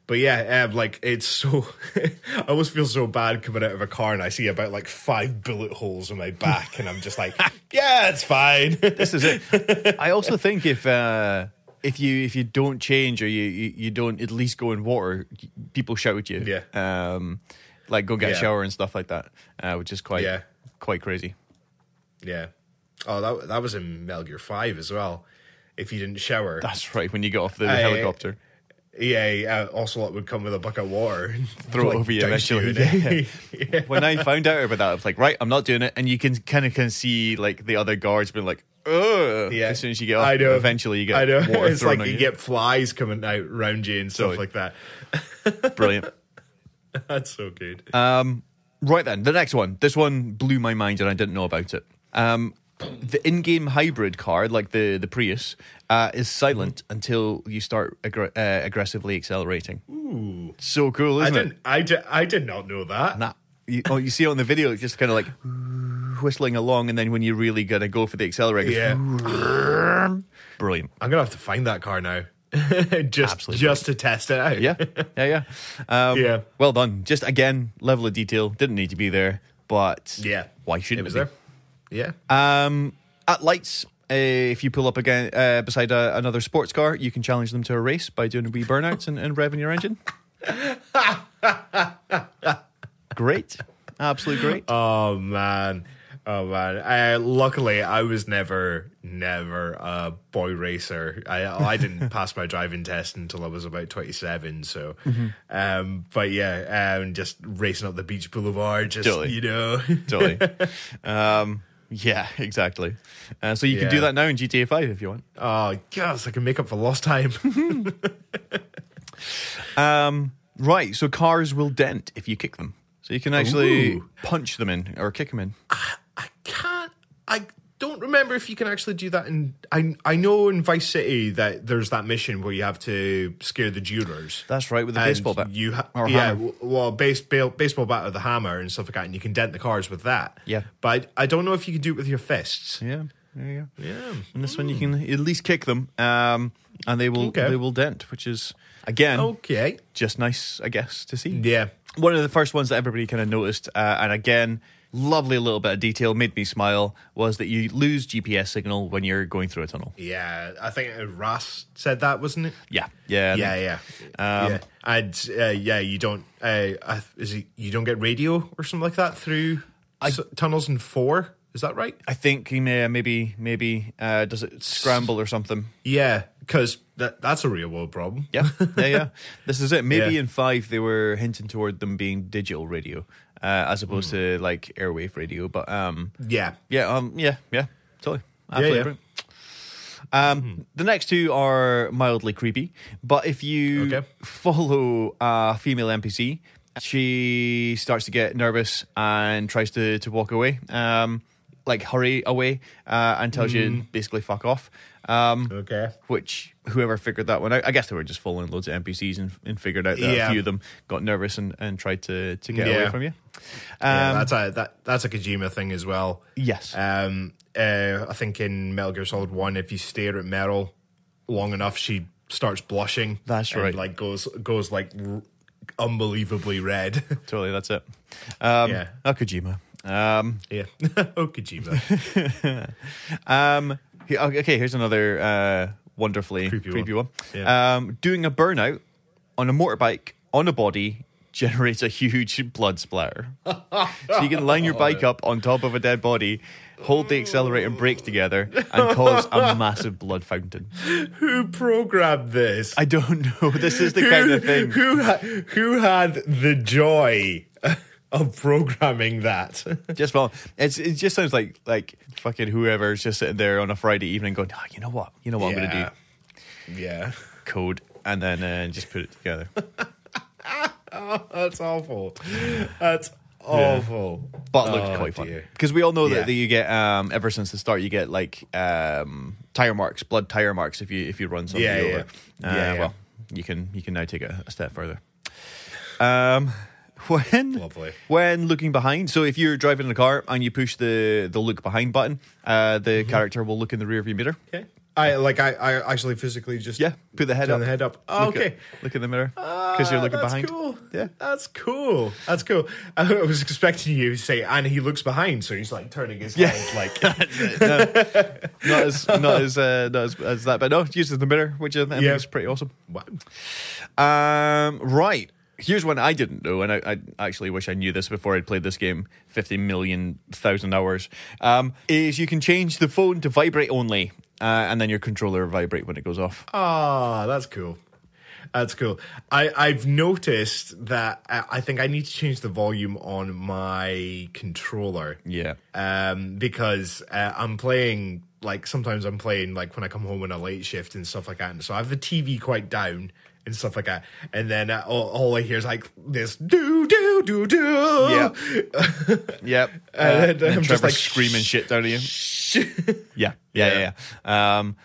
but yeah, um, like it's so. I always feel so bad coming out of a car and I see about like five bullet holes in my back, and I'm just like, yeah, it's fine. This is it. I also think if uh, if you if you don't change or you, you, you don't at least go in water, people shout at you. Yeah. Um, like go get a shower and stuff like that, uh, which is quite Yeah. quite crazy. yeah. Oh, that that was in Metal Gear Five as well. If you didn't shower, That's right. When you got off the Aye, helicopter, yeah, yeah, Ocelot would come with a bucket of water, and, Throw it over you eventually. in yeah. when I found out about that, I was like, right, I'm not doing it. And you can kind of can see like the other guards being like, ugh. Yeah. As soon as you get off, I know. eventually you get I know. water It's like you, you. get flies coming out round you and stuff Totally. like that. Brilliant. That's so good. Um, right then, the next one. This one blew my mind, and I didn't know about it. Um, the in-game hybrid card, like the the Prius, uh, is silent until you start aggr- uh, aggressively accelerating. Ooh, So cool, I isn't it? didn't. I did. I did not know that. Nah. You, oh, you see it on the video, it's just kind of like whistling along, and then when you're really gonna go for the accelerator, Yeah, brilliant. I'm gonna have to find that car now, just Absolutely just to test it out. Yeah, yeah, yeah. Um, Yeah. Well done. Just again, level of detail didn't need to be there, but yeah. why shouldn't It was be? there. Yeah. Um, at lights, uh, if you pull up again uh, beside a, another sports car, you can challenge them to a race by doing a wee burnouts and, and revving your engine. great, absolutely great. Oh man. Oh man. Uh, luckily, I was never, never a boy racer. I I didn't pass my driving test until I was about twenty seven. So, Mm-hmm. um, but yeah, um, just racing up the beach boulevard, just Totally. you know. totally. Um, yeah, exactly. Uh, so you can do that now in GTA Five if you want. oh yes, I can make up for lost time. Um, right. So cars will dent if you kick them. So you can actually Ooh. punch them in or kick them in. I can't. I don't remember if you can actually do that in. I I know in Vice City that there's that mission where you have to scare the jurors. That's right, with the baseball bat. You ha- yeah, hammer. well, base, ba- baseball bat or the hammer and stuff like that, and you can dent the cars with that. Yeah. but I, I don't know if you can do it with your fists. Yeah, there you go. Yeah, And this one you can at least kick them, um, and they will Okay. they will dent, which is again okay, just nice, I guess, to see. yeah, One of the first ones that everybody kind of noticed, uh, and again, lovely little bit of detail, made me smile, was that you lose GPS signal when you're going through a tunnel. yeah. I think uh, Ross said that, wasn't it? Yeah, yeah, Yeah, yeah, Um, yeah. And uh, yeah, you don't. Uh, is it you don't get radio or something like that through s- tunnels in four? Is that right? I think he may maybe maybe uh, does it scramble or something. Yeah, because that that's a real world problem. Yeah, yeah, yeah. This is it. Maybe Yeah. in five they were hinting toward them being digital radio uh, as opposed Hmm. to like airwave radio. But um, Yeah, yeah, um, yeah, yeah, totally, absolutely. yeah. brilliant. Um, the next two are mildly creepy, but if you Okay. follow a female NPC, she starts to get nervous and tries to to walk away, um, like hurry away, uh, and tells Mm-hmm. you basically fuck off. Um, okay. which whoever figured that one out, I guess they were just following loads of NPCs and, and figured out that Yeah. a few of them got nervous and, and tried to, to get away from you. yeah, Um, that's a that that's a Kojima thing as well. yes. Um, uh, I think in Metal Gear Solid One, if you stare at Meryl long enough, she starts blushing. That's and, right. Like goes goes like r- unbelievably red. totally, that's it. Um, Yeah. Oh, Kojima. Um, yeah. oh, Kojima. um, okay, here's another uh, wonderfully creepy, Creepy one. one. Yeah. Um, doing a burnout on a motorbike on a body generates a huge blood splatter. so you can line your bike up on top of a dead body, hold the accelerator and brake together, and cause a massive blood fountain. Who programmed this? I don't know. This is the kind of thing. Who ha- who had the joy of programming that? Just well, it's it just sounds like like fucking whoever's just sitting there on a Friday evening going, oh, you know what, you know what I'm gonna do, Yeah. code, and then uh, just put it together. That's awful. That's awful. But it looked Oh, quite fun because we all know Yeah. that, that you get um ever since the start you get like um tire marks, blood tire marks if you if you run something Yeah, over. yeah. Uh, Yeah, yeah. Well, you can you can now take it a step further. Um, when Lovely. when looking behind, so if you're driving in a car and you push the the look behind button, uh, the Mm-hmm. character will look in the rear view mirror. Okay. I like I, I actually physically just Yeah, put the head up. the head up. Oh, Look okay. At, look in the mirror because you're Ah, looking that's behind. Cool. Yeah. that's cool. That's cool. I was expecting you to say, and he looks behind, so he's like turning his Yeah. head, like not as not as uh, not as, as that, but no, it uses the mirror, which I think Yeah. is pretty awesome. wow. Um, right. Here's one I didn't know, and I, I actually wish I knew this before I'd played this game 50 million thousand hours. Um, is you can change the phone to vibrate only, uh, and then your controller vibrate when it goes off. Ah, that's cool. That's cool. I, I've noticed that I, I think I need to change the volume on my controller. Yeah. um, because uh, I'm playing like sometimes I'm playing like when I come home on a late shift and stuff like that, and so I have the TV quite down and stuff like that, and then uh, all, all I hear is like this do do do do. Yeah. Yep. Uh, And I'm and just like, screaming shit down at you. yeah. Yeah, yeah, yeah. Um,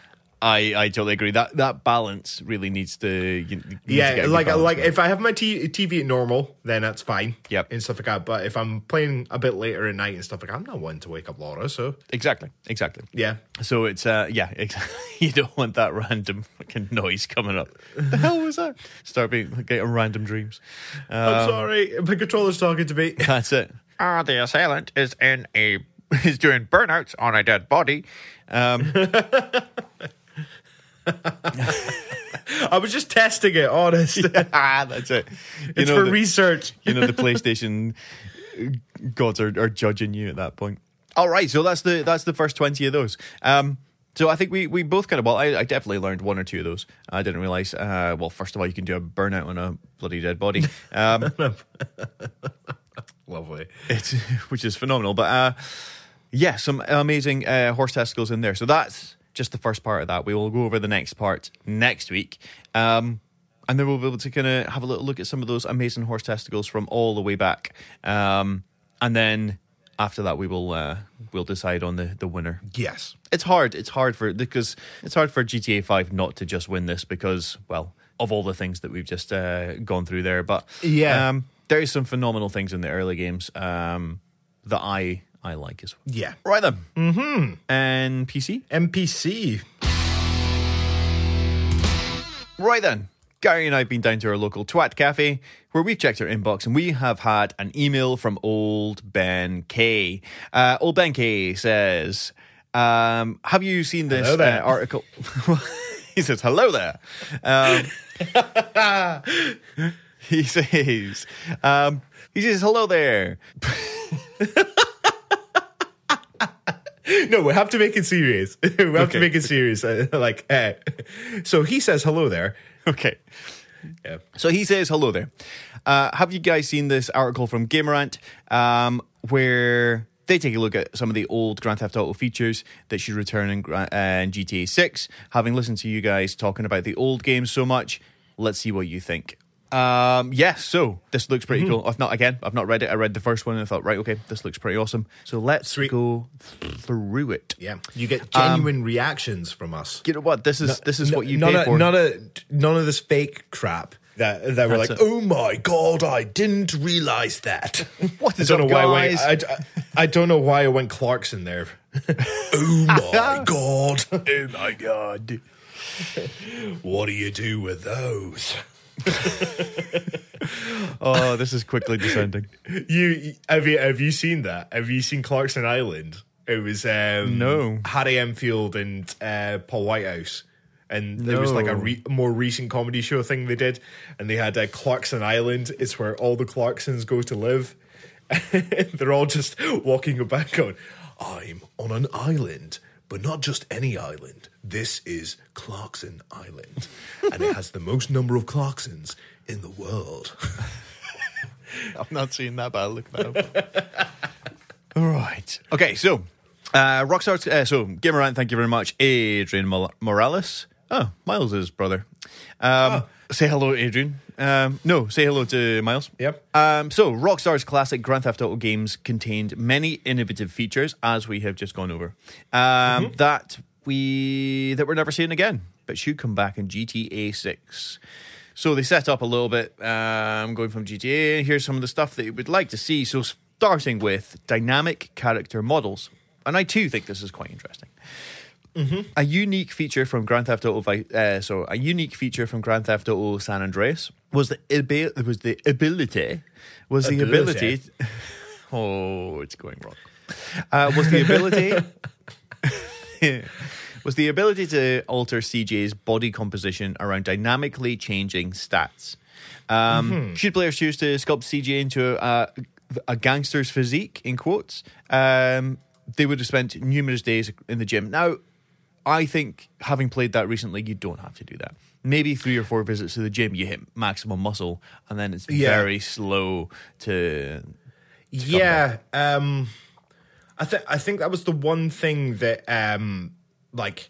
I, I totally agree. That that balance really needs to. You, you need to get Yeah, like balance like there. if I have my t- TV at normal, then that's fine. Yep. and stuff like that. But if I'm playing a bit later at night and stuff like that, I'm not wanting to wake up Laura. So exactly, exactly. yeah, So it's uh yeah, exactly. you don't want that random fucking noise coming up. the hell was that? Start being getting random dreams. I'm Um, sorry, my controller's talking to me. That's it. Ah, the assailant is in a is doing burnouts on a dead body. Um, I was just testing it, honest. ah, that's it. You it's know for the, research. you know the PlayStation gods are, are judging you at that point. All right, so that's the that's the first twenty of those. Um, so I think we, we both kind of well, I, I definitely learned one or two of those. I didn't realize. Uh, well, first of all, you can do a burnout on a bloody dead body. Um, Lovely. it's which is phenomenal. But uh, yeah, some amazing uh, horse testicles in there. So that's just the first part of that. We will go over the next part next week. Um, and then we'll be able to kind of have a little look at some of those amazing horse testicles from all the way back. Um, and then after that, we will uh, we'll decide on the the winner. Yes. It's hard. It's hard for because it's hard for GTA Five not to just win this because well of all the things that we've just uh, gone through there. But Yeah. um, there is some phenomenal things in the early games um, that I I like as well. Yeah. Right then. Mm-hmm. And PC. MPC. Right then. Gary and I have been down to our local Twat Cafe where we've checked our inbox and we have had an email from old Ben K. Uh, old Ben K says, um, Have you seen this uh, article? he says, Hello there. Um, he says, um, He says, Hello there. No, we have to make it serious. we have Okay. to make it serious. Uh, like, uh, so he says hello there. Okay. Yeah. So he says, hello there. Uh, have you guys seen this article from Game Rant um, where they take a look at some of the old Grand Theft Auto features that should return in, uh, in GTA 6? Having listened to you guys talking about the old games so much, let's see what you think. Um, yes, so this looks pretty cool. I've not again, I've not read it. I read the first one and I thought, right, okay, this looks pretty awesome. So let's Sweet. go through it. Yeah. You get genuine reactions from us. You know what? This is this is what you none pay of, for. None of, none of this fake crap. That, that were That's like, it. oh my god, I didn't realize that. What is I don't up, know why I, guys? went, I, I, I don't know why I went Clarkson there. oh my god, oh my god. what do you do with those? Oh, this is quickly descending. You have you have you seen that? Have you seen Clarkson Island? It was um, No. Harry Enfield and uh, Paul Whitehouse, and there was like a re- more recent comedy show thing they did, and they had uh, Clarkson Island. It's where all the Clarksons go to live. They're all just walking about going, "I'm on an island." But not just any island. This is Clarkson Island. and it has the most number of Clarksons in the world. I've not seen that, but I'll look that up. All right. Okay, so uh, Rockstar. Uh, so Game Rant, thank you very much, Adrian Mor- Morales. Oh, Miles' brother. Um, Say hello, Adrian. Um, no, say hello to Miles. Yep. Um, so, Rockstar's classic Grand Theft Auto games contained many innovative features, as we have just gone over, um, that we that we're never seeing again, but should come back in GTA Six. So they set up a little bit, um, going from GTA. Here's some of the stuff that you would like to see. So starting with dynamic character models, and I too think this is quite interesting. A unique feature from Grand Theft Auto, uh, so a unique feature from Grand Theft Auto San Andreas was the abi- was the ability was the ability. Ability. oh, it's going wrong. Uh, was the ability was the ability to alter CJ's body composition around dynamically changing stats. Um, Should players choose to sculpt CJ into a, a gangster's physique, in quotes, um, they would have spent numerous days in the gym. Now, I think having played that recently, you don't have to do that. Maybe three or four visits to the gym, you hit maximum muscle, and then it's Yeah. very slow to. Yeah, um, I think I think that was the one thing that um, like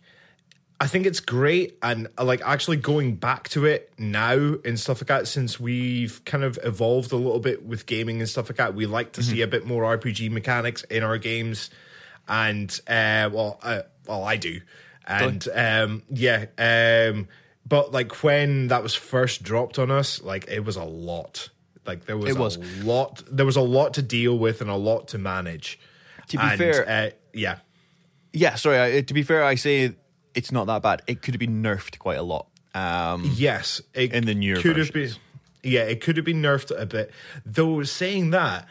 I think it's great and uh, like actually going back to it now and stuff like that since we've kind of evolved a little bit with gaming and stuff like that. We like to see a bit more RPG mechanics in our games, and uh, well, uh, well, I do, and um, yeah, um, but like when that was first dropped on us, like it was a lot. Like there was, It was. a lot. There was a lot to deal with and a lot to manage. To be And, fair- uh, yeah, Yeah, sorry. I, to be fair, I say it's not that bad. It could have been nerfed quite a lot. Um, Yes, it In the newer could have been. Yeah, it could have been nerfed a bit. Though saying that,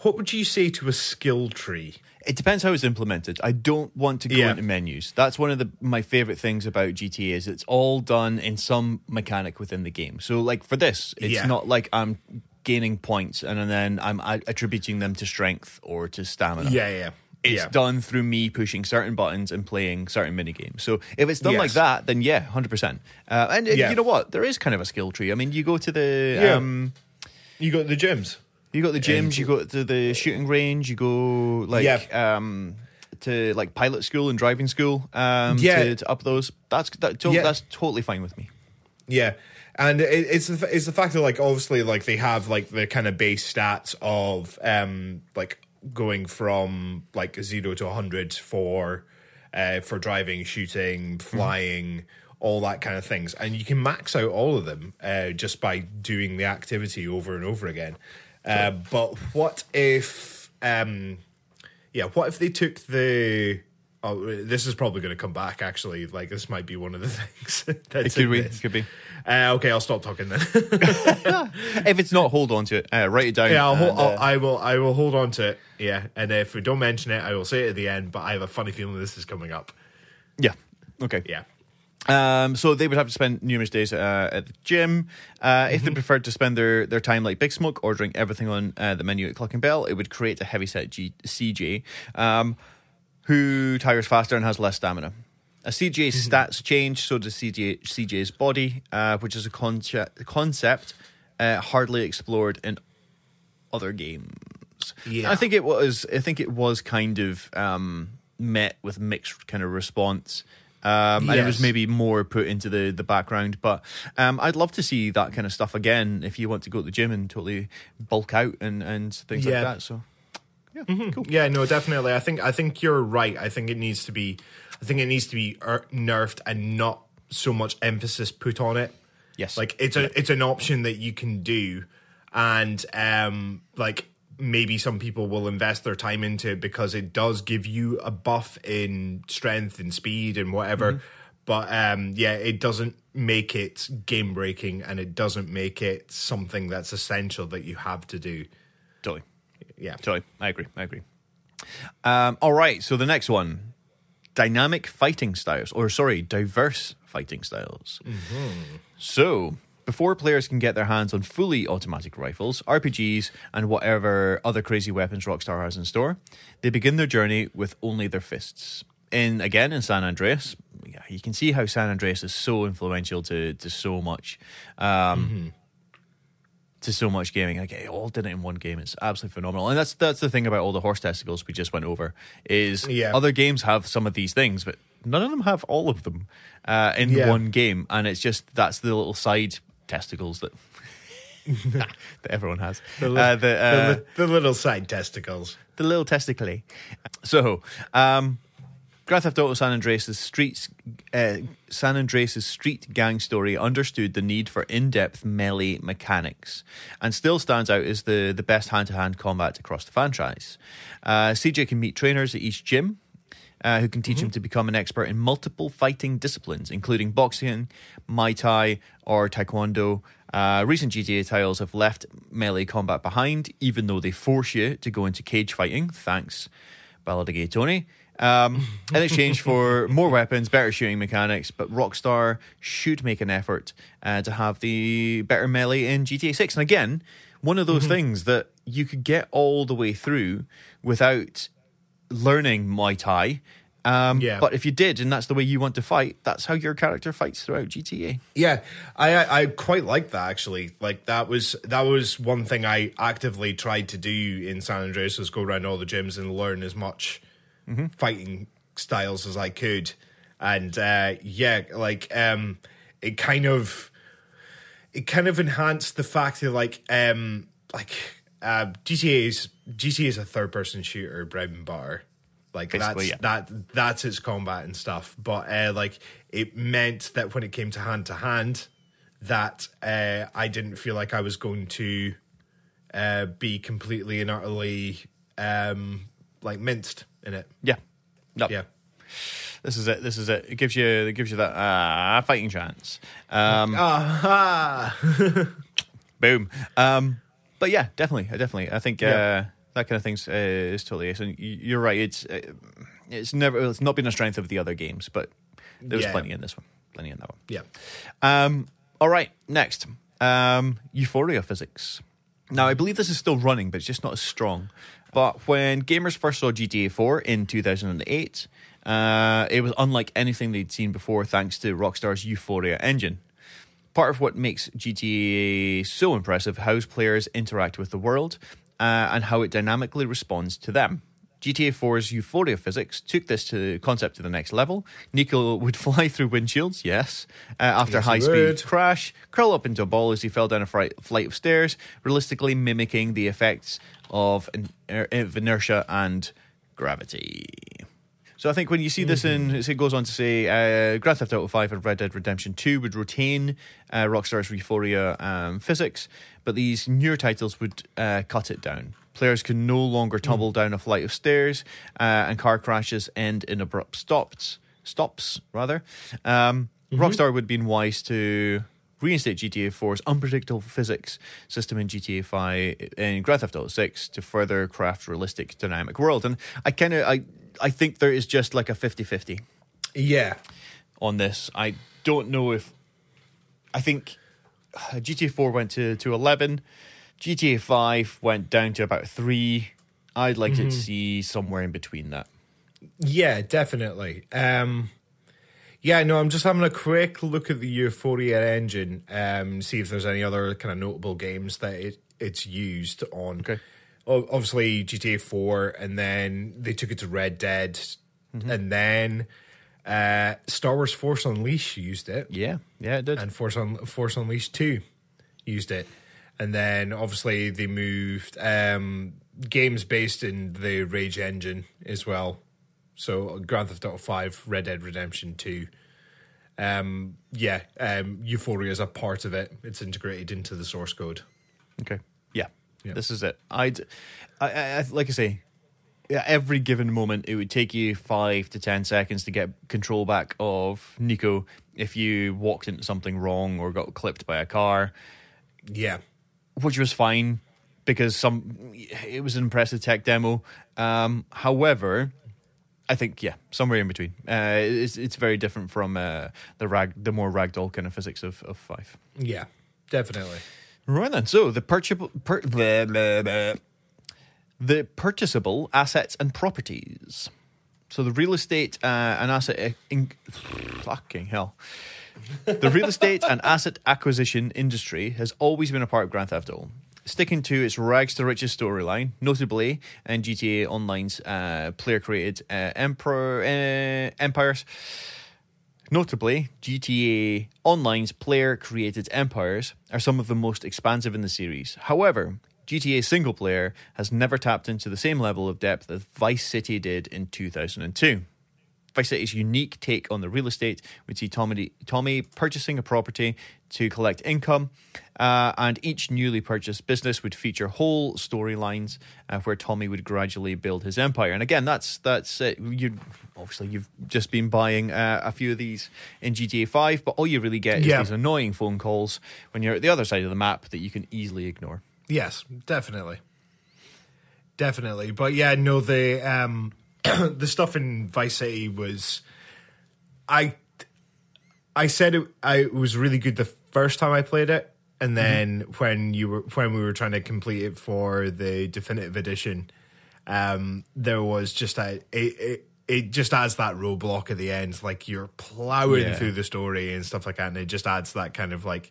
what would you say to a skill tree? It depends how it's implemented. I don't want to go Yeah. into menus. That's one of the my favorite things about GTA is it's all done in some mechanic within the game. So like for this, it's Yeah. not like I'm gaining points and then I'm attributing them to strength or to stamina. Yeah, yeah, It's yeah. done through me pushing certain buttons and playing certain mini games. So if it's done like that, then yeah, hundred percent. Uh, and uh, you know what? There is kind of a skill tree. I mean, you go to the um, You got the gyms. You got the gyms, you go to the shooting range, you go like Yeah. um to like pilot school and driving school um Yeah. to, to up those. That's that, to- Yeah. that's totally fine with me. Yeah, and it, it's the, it's the fact that like obviously like they have like the kind of base stats of um like going from like zero to 100 for uh, for driving, shooting, flying, all that kind of things, and you can max out all of them uh, just by doing the activity over and over again. Uh, but what if, um, yeah, what if they took the Oh, this is probably going to come back. Actually, like this might be one of the things. That's It could be. It could be. Uh, okay, I'll stop talking then. If it's not, hold on to it. Uh, write it down. yeah, I'll, and, I'll, uh, I will. I will hold on to it. Yeah, and if we don't mention it, I will say it at the end. But I have a funny feeling this is coming up. yeah. Okay. Yeah. Um, so they would have to spend numerous days uh, at the gym. Uh, If they preferred to spend their, their time like Big Smoke, ordering everything on uh, the menu at Cluckin' Bell, it would create a heavyset G- CJ um, who tires faster and has less stamina. A CJ's stats change, so does CJ, CJ's body, uh, which is a concept, concept uh, hardly explored in other games. Yeah. I think it was. I think it was kind of um, met with mixed kind of response. Um, And it was maybe more put into the, the background, but um, I'd love to see that kind of stuff again. If you want to go to the gym and totally bulk out and, and things Yeah. like that, so yeah, cool. Yeah, no, definitely. I think I think you're right. I think it needs to be. I think it needs to be er- nerfed and not so much emphasis put on it. Yes. like it's a it's an option that you can do, and um, like maybe some people will invest their time into it because it does give you a buff in strength and speed and whatever. But um, yeah, it doesn't make it game breaking, and it doesn't make it something that's essential that you have to do. Totally. Yeah. Totally. I agree. I agree. Um, all right. So the next one dynamic fighting styles, or sorry, diverse fighting styles. So before players can get their hands on fully automatic rifles, RPGs, and whatever other crazy weapons Rockstar has in store, they begin their journey with only their fists. In again in San Andreas, yeah, you can see how San Andreas is so influential to to so much. Um, to so much gaming. Like it all did it in one game. It's absolutely phenomenal. And that's that's the thing about all the horse testicles we just went over is Yeah. other games have some of these things, but none of them have all of them uh, in Yeah. one game. And it's just that's the little side testicles that that everyone has. The, li- uh, the, the, uh, li- the little side testicles. the little testicle. So, um, Grand Theft Auto San Andreas' streets, uh, San Andreas' street gang story understood the need for in-depth melee mechanics, and still stands out as the the best hand-to-hand combat across the franchise. Uh, CJ can meet trainers at each gym. Uh, who can teach him to become an expert in multiple fighting disciplines, including boxing, Muay Thai, or Taekwondo. Uh, recent GTA titles have left melee combat behind, even though they force you to go into cage fighting. Thanks, Ballad of Gay Tony. Um, in exchange for more weapons, better shooting mechanics, but Rockstar should make an effort uh, to have the better melee in GTA 6. And again, one of those things that you could get all the way through without learning Muay Thai. Um, Yeah. But if you did, and that's the way you want to fight, that's how your character fights throughout GTA. Yeah, I, I I quite like that actually. Like that was that was one thing I actively tried to do in San Andreas was go around all the gyms and learn as much fighting styles as I could. And uh yeah, like um it kind of it kind of enhanced the fact that like um like uh GTA is GTA is a third person shooter bread and butter. Like Basically, that's yeah. that that's its combat and stuff. But uh, like it meant that when it came to hand to hand, that uh, I didn't feel like I was going to uh, be completely and utterly um, like minced in it. Yeah. No. Yeah. This is it. This is it. It gives you it gives you that uh, fighting chance. Um, Aha! Boom. Um, but yeah, definitely, uh, definitely. I think uh, Yeah. That kind of thing's uh, is totally. So you're right. It's uh, it's never it's not been a strength of the other games, but there's Yeah. plenty in this one. Plenty in that one. yeah. Um, all right, next. Um, Euphoria physics. Now, I believe this is still running, but it's just not as strong. But when gamers first saw GTA 4 in 2008, uh, it was unlike anything they'd seen before thanks to Rockstar's Euphoria engine. Part of what makes GTA so impressive how players interact with the world uh, and how it dynamically responds to them. GTA 4's Euphoria physics took this to concept to the next level. Niko would fly through windshields, yes, uh, after Yes, high speed crash, curl up into a ball as he fell down a fri- flight of stairs, realistically mimicking the effects of, in- er, of inertia and gravity. So I think when you see this in, it goes on to say, uh, Grand Theft Auto 5 and Red Dead Redemption 2 would retain uh, Rockstar's Euphoria um, physics, but these newer titles would uh, cut it down. Players can no longer tumble down a flight of stairs, uh, and car crashes end in abrupt stops. Stops, rather. Um, Rockstar would have been wise to reinstate GTA 4's unpredictable physics system in GTA 5 in Grand Theft Auto 6 to further craft realistic dynamic world. And I kind of I I think there is just like a 50-50 Yeah. on this. I don't know if I think uh, GTA 4 went to to 11, GTA 5 went down to about 3. I'd like to see somewhere in between that. Yeah, definitely. Um, yeah, no, I'm just having a quick look at the Euphoria engine, um, see if there's any other kind of notable games that it, it's used on. Okay. Obviously, GTA 4, and then they took it to Red Dead, and then uh, Star Wars Force Unleashed used it, Yeah, yeah, it did. and Force, Un- Force Unleashed 2 used it. And then obviously they moved um, games based in the Rage engine as well. So Grand Theft Auto 5, Red Dead Redemption 2. Um, yeah, um, Euphoria is a part of it. It's integrated into the source code. Okay. This is it. I'd, I, I, I, like I say, yeah, every given moment, it would take you five to ten seconds to get control back of Niko if you walked into something wrong or got clipped by a car, Yeah. which was fine because some it was an impressive tech demo. Um, however, I think yeah, somewhere in between. Uh, it's it's very different from uh, the rag, the more ragdoll kind of physics of of five. Yeah, definitely. Right then. So the purchasable, blah, blah, blah. the purchasable assets and properties. So the real estate uh, and asset in, fucking hell. The real estate and asset acquisition industry has always been a part of Grand Theft Auto, sticking to its rags to riches storyline, notably in GTA Online's uh, player-created uh, emperor, uh, empires. Notably, GTA Online's player created empires are some of the most expansive in the series. However, GTA single player has never tapped into the same level of depth as Vice City did in 2002. Vice City's unique take on the real estate would see Tommy, Tommy purchasing a property to collect income, uh, and each newly purchased business would feature whole storylines uh, where Tommy would gradually build his empire. And again, that's that's it. you. Obviously, you've just been buying uh, a few of these in GTA Five, but all you really get is Yeah. these annoying phone calls when you're at the other side of the map that you can easily ignore. Yes, definitely. Definitely. But yeah, no, the um the stuff in Vice City was I I said it I it was really good the first time I played it. And then when you were when we were trying to complete it for the definitive edition, um, there was just a it, it it just adds that roadblock at the end, like you're plowing Yeah. through the story and stuff like that, and it just adds that kind of like,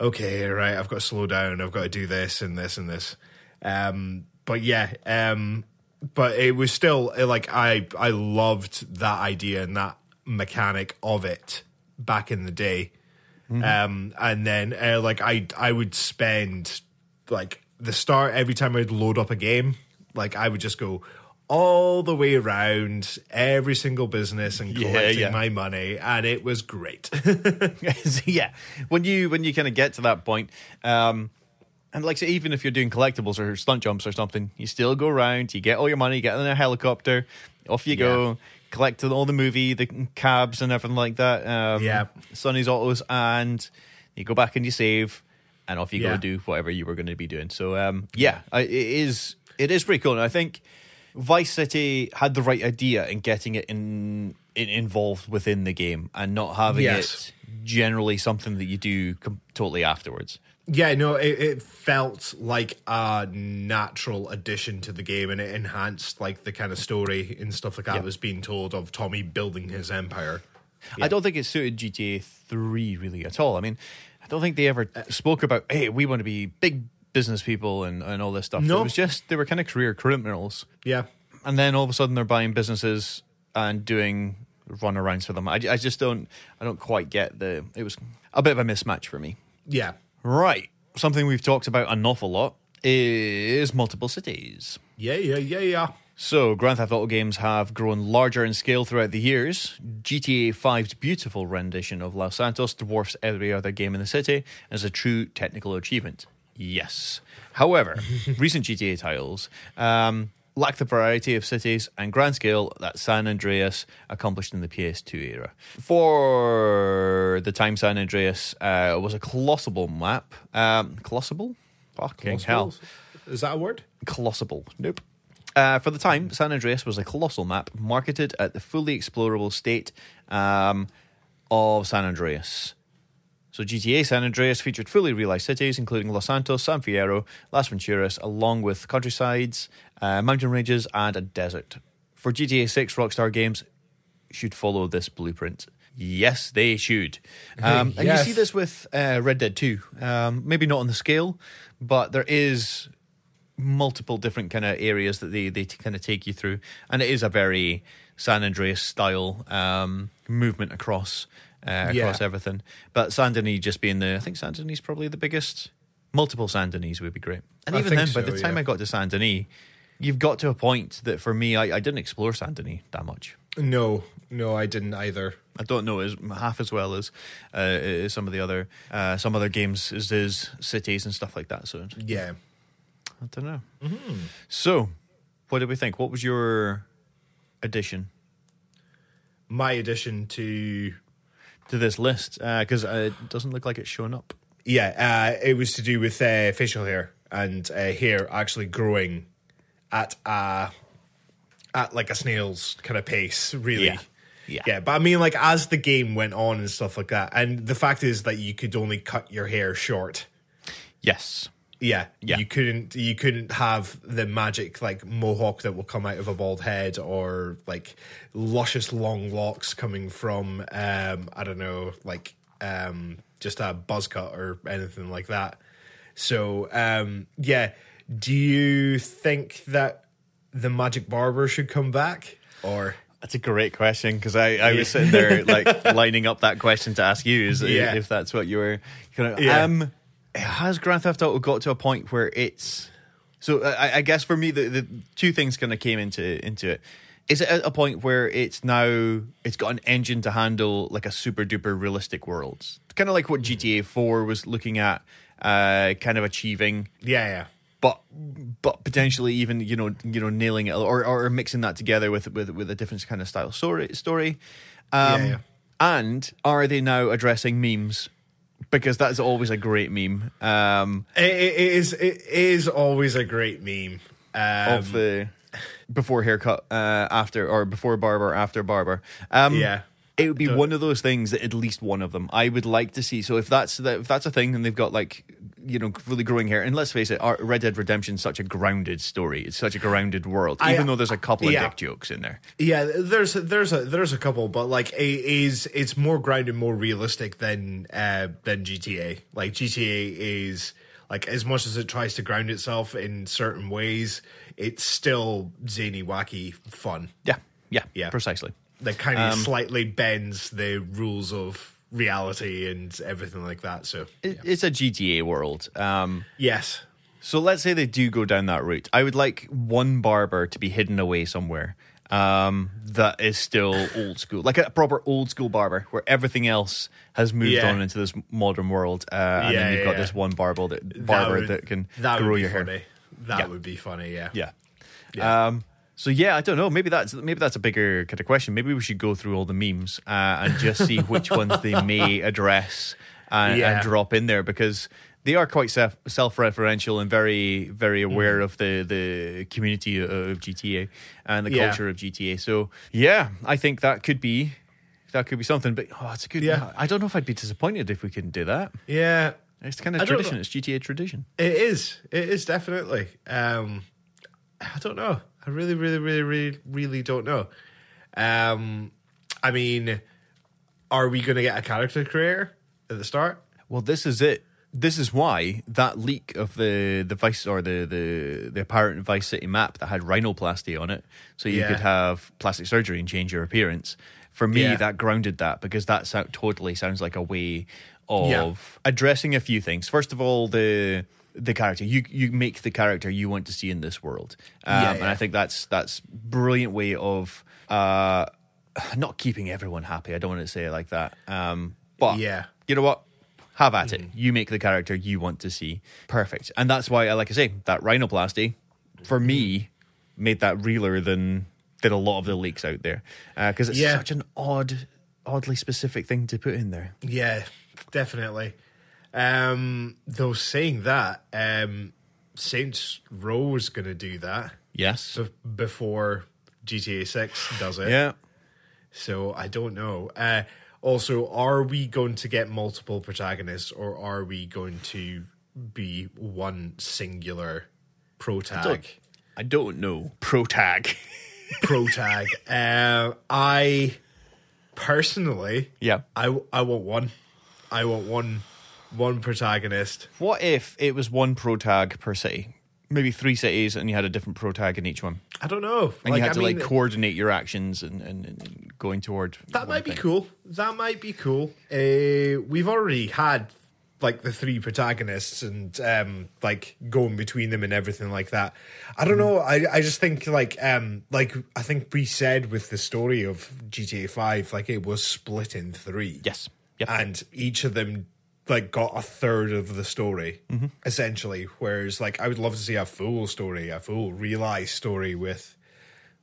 okay, right, I've got to slow down, I've got to do this and this and this. Um, but yeah, um, but it was still like I I loved that idea and that mechanic of it back in the day. Um, and then uh, like I I would spend like the start every time I'd load up a game, like I would just go all the way around every single business and collecting yeah. my money, and it was great. Yeah, when you when you kind of get to that point, um, and like say, even if you're doing collectibles or stunt jumps or something, you still go around, you get all your money, you get in a helicopter, off you go, collect all the movie, the cabs and everything like that. Um, Yeah. Sonny's autos, and you go back and you save, and off you go Yeah. do whatever you were going to be doing. So um, yeah, I, it is it is pretty cool, and I think Vice City had the right idea in getting it in, in involved within the game and not having Yes. it generally something that you do com- totally afterwards. Yeah, no, it, it felt like a natural addition to the game, and it enhanced like the kind of story and stuff like that Yeah. was being told of Tommy building his empire. I don't think it suited GTA 3 really at all. I mean, I don't think they ever Uh, spoke about, hey, we want to be big business people and, and all this stuff. No. It was just, they were kind of career criminals. Yeah, and then all of a sudden they're buying businesses and doing runarounds for them. I, I just don't I don't quite get the. It was a bit of a mismatch for me. Yeah. Right, something we've talked about an awful lot is multiple cities. Yeah, yeah, yeah, yeah. So, Grand Theft Auto games have grown larger in scale throughout the years. GTA 5's beautiful rendition of Los Santos dwarfs every other game in the city as a true technical achievement. Yes. However, recent GTA titles um, lack the variety of cities and grand scale that San Andreas accomplished in the PS2 era. For the time, San Andreas uh, was a colossal map. Um, colossal? Fucking hell. Is that a word? Colossal. Nope. Uh, for the time, San Andreas was a colossal map marketed at the fully explorable state um, of San Andreas. So GTA San Andreas featured fully realized cities, including Los Santos, San Fierro, Las Venturas, along with countrysides, uh, mountain ranges, and a desert. For GTA 6, Rockstar Games should follow this blueprint. Yes, they should. Um, And you see this with uh, Red Dead 2. Um, maybe not on the scale, but there is multiple different kind of areas that they, they kind of take you through. And it is a very San Andreas style um, movement across uh, Yeah. across everything. But Saint Denis just being the, I think Saint Denis is probably the biggest. Multiple Saint Denis would be great. And I even then, by the time yeah. I got to Saint Denis, you've got to a point that for me, I, I didn't explore Saint Denis that much. No, no, I didn't either. I don't know as half as well as uh, as some of the other uh, some other games as is cities and stuff like that. So Yeah. I don't know. So, what did we think? What was your addition My addition to to this list? Because uh, it doesn't look like it's showing up. yeah, uh, it was to do with uh, facial hair and uh, hair actually growing at a at like a snail's kind of pace, really. Yeah. Yeah. Yeah, but I mean, like as the game went on and stuff like that, and the fact is that you could only cut your hair short. Yes. Yeah, Yeah. You couldn't you couldn't have the magic like mohawk that will come out of a bald head or like luscious long locks coming from um I don't know, like um just a buzz cut or anything like that. So um yeah, do you think that the magic barber should come back or That's a great question because I, I was sitting there like lining up that question to ask you is Yeah. if that's what you were kind of. Yeah. Um, has Grand Theft Auto got to a point where it's so? I, I guess for me, the, the two things kind of came into into it. Is it at a point where it's now it's got an engine to handle like a super duper realistic world, kind of like what GTA Four was looking at, uh, kind of achieving yeah, yeah. But but potentially even you know you know nailing it or or mixing that together with with with a different kind of style story story um Yeah, yeah. and are they now addressing memes because that's always a great meme um It, it, is it is always a great meme. Um, of the before haircut uh after or before barber after barber um Yeah. it would be one of those things that at least one of them I would like to see. So if that's the, if that's a thing, then they've got like you know really growing hair. And let's face it, Red Dead Redemption is such a grounded story. It's such a grounded world, I- even though there's a couple of dick jokes in there. Yeah, there's there's a there's a couple, but like it is it's more grounded, more realistic than uh than GTA. Like GTA is like as much as it tries to ground itself in certain ways, it's still zany, wacky, fun. Yeah, yeah, Yeah. precisely. That kind of Um, slightly bends the rules of reality and everything like that. So It, It's a GTA world. Um, yes, so let's say they do go down that route. I would like one barber to be hidden away somewhere. Um, that is still old school, like a proper old school barber, where everything else has moved Yeah. on into this modern world, uh, and Yeah, then you've got yeah. this one barber that barber that, would- can that grow would be your hair. funny. That Yeah. would be funny. Yeah, Yeah. Yeah. Um, so yeah, I don't know. Maybe that's maybe that's a bigger kind of question. Maybe we should go through all the memes uh, and just see which ones they may address and, Yeah. and drop in there because they are quite self self referential and very very aware Mm-hmm. of the the community of GTA and the Yeah. culture of GTA. So yeah, I think that could be. That could be something, but oh, it's a good. Yeah. I don't know if I'd be disappointed if we couldn't do that. yeah. It's kind of I tradition. It's GTA tradition. It is. It is definitely. Um, I don't know. I really, really, really, really, really don't know. Um, I mean, are we going to get a character creator at the start? Well, this is it. this is why that leak of the the vice or the the the apparent Vice City map that had rhinoplasty on it, so you Yeah. could have plastic surgery and change your appearance. For me, Yeah. that grounded that because that so- totally sounds like a way of Yeah. addressing a few things. First of all, the the character you you make the character you want to see in this world, um, Yeah, and. I think that's that's brilliant way of uh, not keeping everyone happy. I don't want to say it like that, um, but Yeah. you know what? Have at Mm-hmm. it. You make the character you want to see. Perfect. And that's why, I like I say, that rhinoplasty for me made that realer than did a lot of the leaks out there because it's Yeah. such an odd, oddly specific thing to put in there. Yeah, definitely. Um, though saying that, um, Saints Row is going to do that Yes. b- before GTA Six does it. yeah. So I don't know. Uh, also, are we going to get multiple protagonists, or are we going to be one singular pro tag? I don't know. Pro tag. Pro tag. Uh, I personally, yeah. I I want one. I want one one protagonist. What if it was one pro tag per city? Maybe three cities, and you had a different pro tag in each one, I don't know. and you had I to like coordinate your actions and, and, and going toward That one might be thing. cool. That might be cool. Uh, we've already had like the three protagonists and um like going between them and everything like that. I don't know. I I just think like um like I think we said with the story of GTA Five, like it was split in three. Yes. Yep. And each of them like got a third of the story Mm-hmm. essentially. Whereas like I would love to see a full story, a full realized story with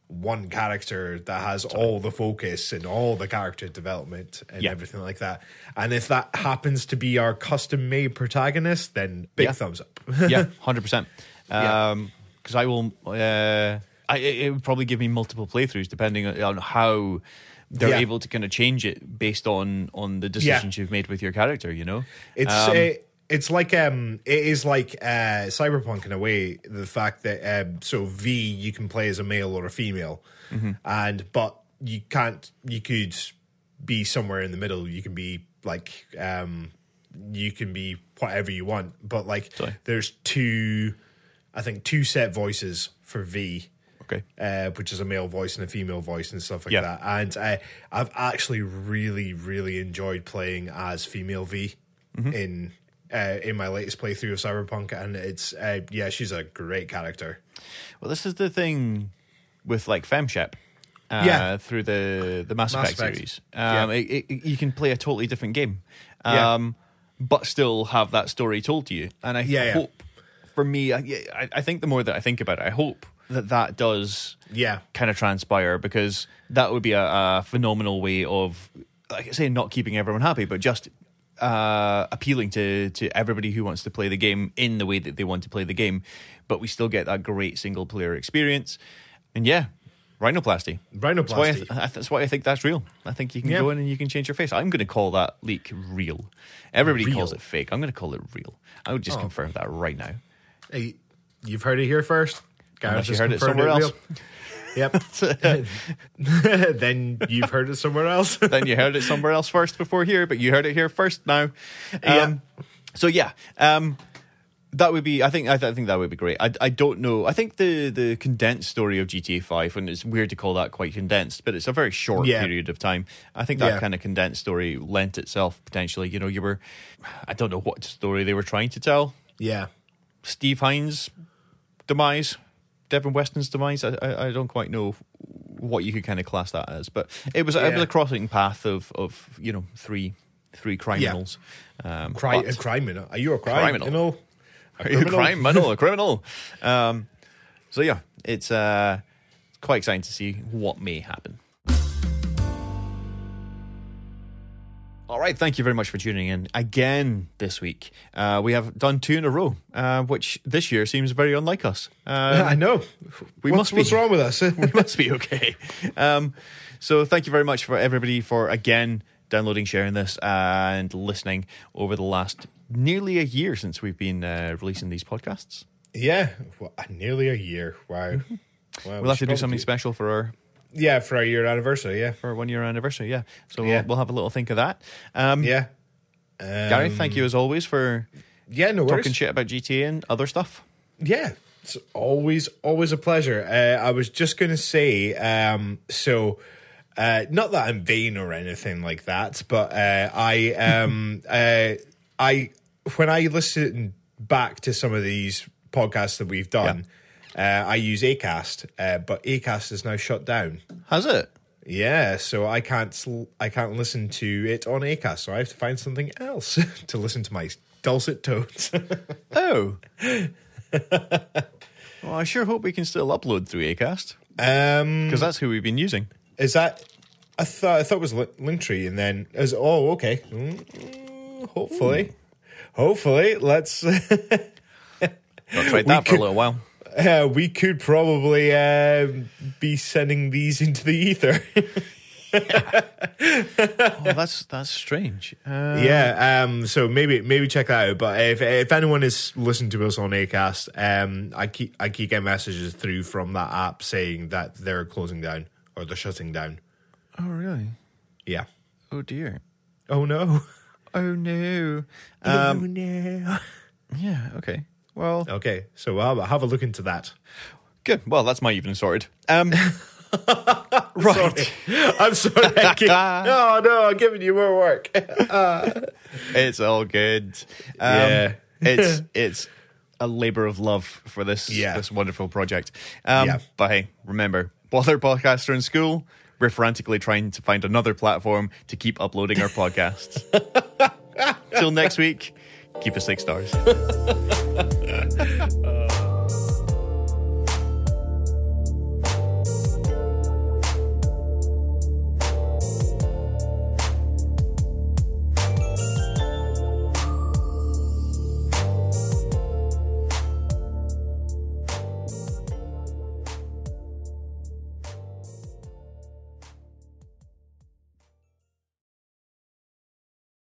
one character that has all the focus and all the character development and Yeah. everything like that. And if that happens to be our custom made protagonist, then big Yeah. thumbs up. yeah, hundred percent. Yeah. Because I will. Uh, I, it would probably give me multiple playthroughs depending on how they're Yeah. able to kind of change it based on on the decisions you've made with your character. You know, It's Um, uh, it's like um it is like uh cyberpunk in a way the fact that um so V you can play as a male or a female Mm-hmm. and but you can't you could be somewhere in the middle you can be like um you can be whatever you want but like Sorry. there's two I think two set voices for V okay. uh, which is a male voice and a female voice and stuff like Yeah. that. And uh, I've actually really, really enjoyed playing as female V Mm-hmm. in uh, in my latest playthrough of Cyberpunk, and it's uh, yeah, she's a great character. Well, this is the thing with like FemShep. Uh, Yeah. through the the Mass, Mass Effect, Effect. series, um, Yeah. it, it, you can play a totally different game, Yeah. um, but still have that story told to you. And I Yeah, yeah. hope, for me, I, I I think the more that I think about it, I hope that that does Yeah, kind of transpire because that would be a, a phenomenal way of, like I say, not keeping everyone happy, but just uh, appealing to to everybody who wants to play the game in the way that they want to play the game, but we still get that great single player experience. And yeah, rhinoplasty. That's why I, th- rhinoplasty. That's why I think that's real. I think you can Yeah. go in and you can change your face. I'm going to call that leak real. Everybody Real. calls it fake. I'm going to call it real. I would just Oh. confirm that right now. Hey, you've heard it here first. Gareth you heard it somewhere else. Yep. then you've heard it somewhere else. then you heard it somewhere else first before here, but you heard it here first now. Um, Yeah. So yeah, um, that would be. I think. I, th- I think that would be great. I, I don't know. I think the the condensed story of GTA Five, and it's weird to call that quite condensed, but it's a very short Yeah. period of time. I think that Yeah. kind of condensed story lent itself potentially. You know, you were. I don't know what story they were trying to tell. yeah. Steve Haines' demise, Devin Weston's demise. I, I, I don't quite know what you could kind of class that as, but it was it was a crossing path of of you know three three criminals. Um, Cri- a criminal. Are you a Criminal. criminal? A Are you a criminal? criminal, a criminal. Um, so yeah, it's uh, quite exciting to see what may happen. All right, thank you very much for tuning in again this week. Uh, we have done two in a row, uh, which this year seems very unlike us. Uh, I know. We what's, must be- What's wrong with us? we must be okay. Um, so thank you very much for everybody for again downloading, sharing this, and listening over the last nearly a year since we've been uh, releasing these podcasts. yeah, well, nearly a year. Wow. wow We'll have to do something special for our Yeah, for our year anniversary. Yeah, for one year anniversary. Yeah, so Yeah. We'll, we'll have a little think of that. Um, yeah. Um, Gary, thank you as always for Yeah, no worries. talking shit about GTA and other stuff. Yeah, it's always always a pleasure. Uh, I was just going to say, um, so uh, not that I'm vain or anything like that, but uh, I um, uh, I when I listen back to some of these podcasts that we've done, uh, I use Acast, uh, but Acast is now shut down. Has it? Yeah, so I can't sl- I can't listen to it on Acast, so I have to find something else to listen to my dulcet tones. Oh. well, I sure hope we can still upload through Acast um, because that's who we've been using. Is that? I thought I thought it was Linktree, and then as oh okay. Mm, hopefully, hopefully, let's. I've tried that for a little while. Uh, we could probably uh, be sending these into the ether. Oh, that's that's strange. Uh, yeah. Um. So maybe maybe check that out. But if if anyone is listening to us on Acast, um, I keep I keep getting messages through from that app saying that they're closing down or they're shutting down. oh, really? Yeah. Oh dear. Oh no. Oh no. oh Um, no. yeah. Okay. Well, Okay. So I'll have a look into that. good. Well, that's my evening sorted. Um, right. I'm sorry. I keep, oh no, I'm giving you more work. It's all good. Um, Yeah. it's it's a labor of love for this Yeah. this wonderful project. Um, Yeah. But hey, remember, while their podcasts are in school, we're frantically trying to find another platform to keep uploading our podcasts. Till next week, keep us six stars.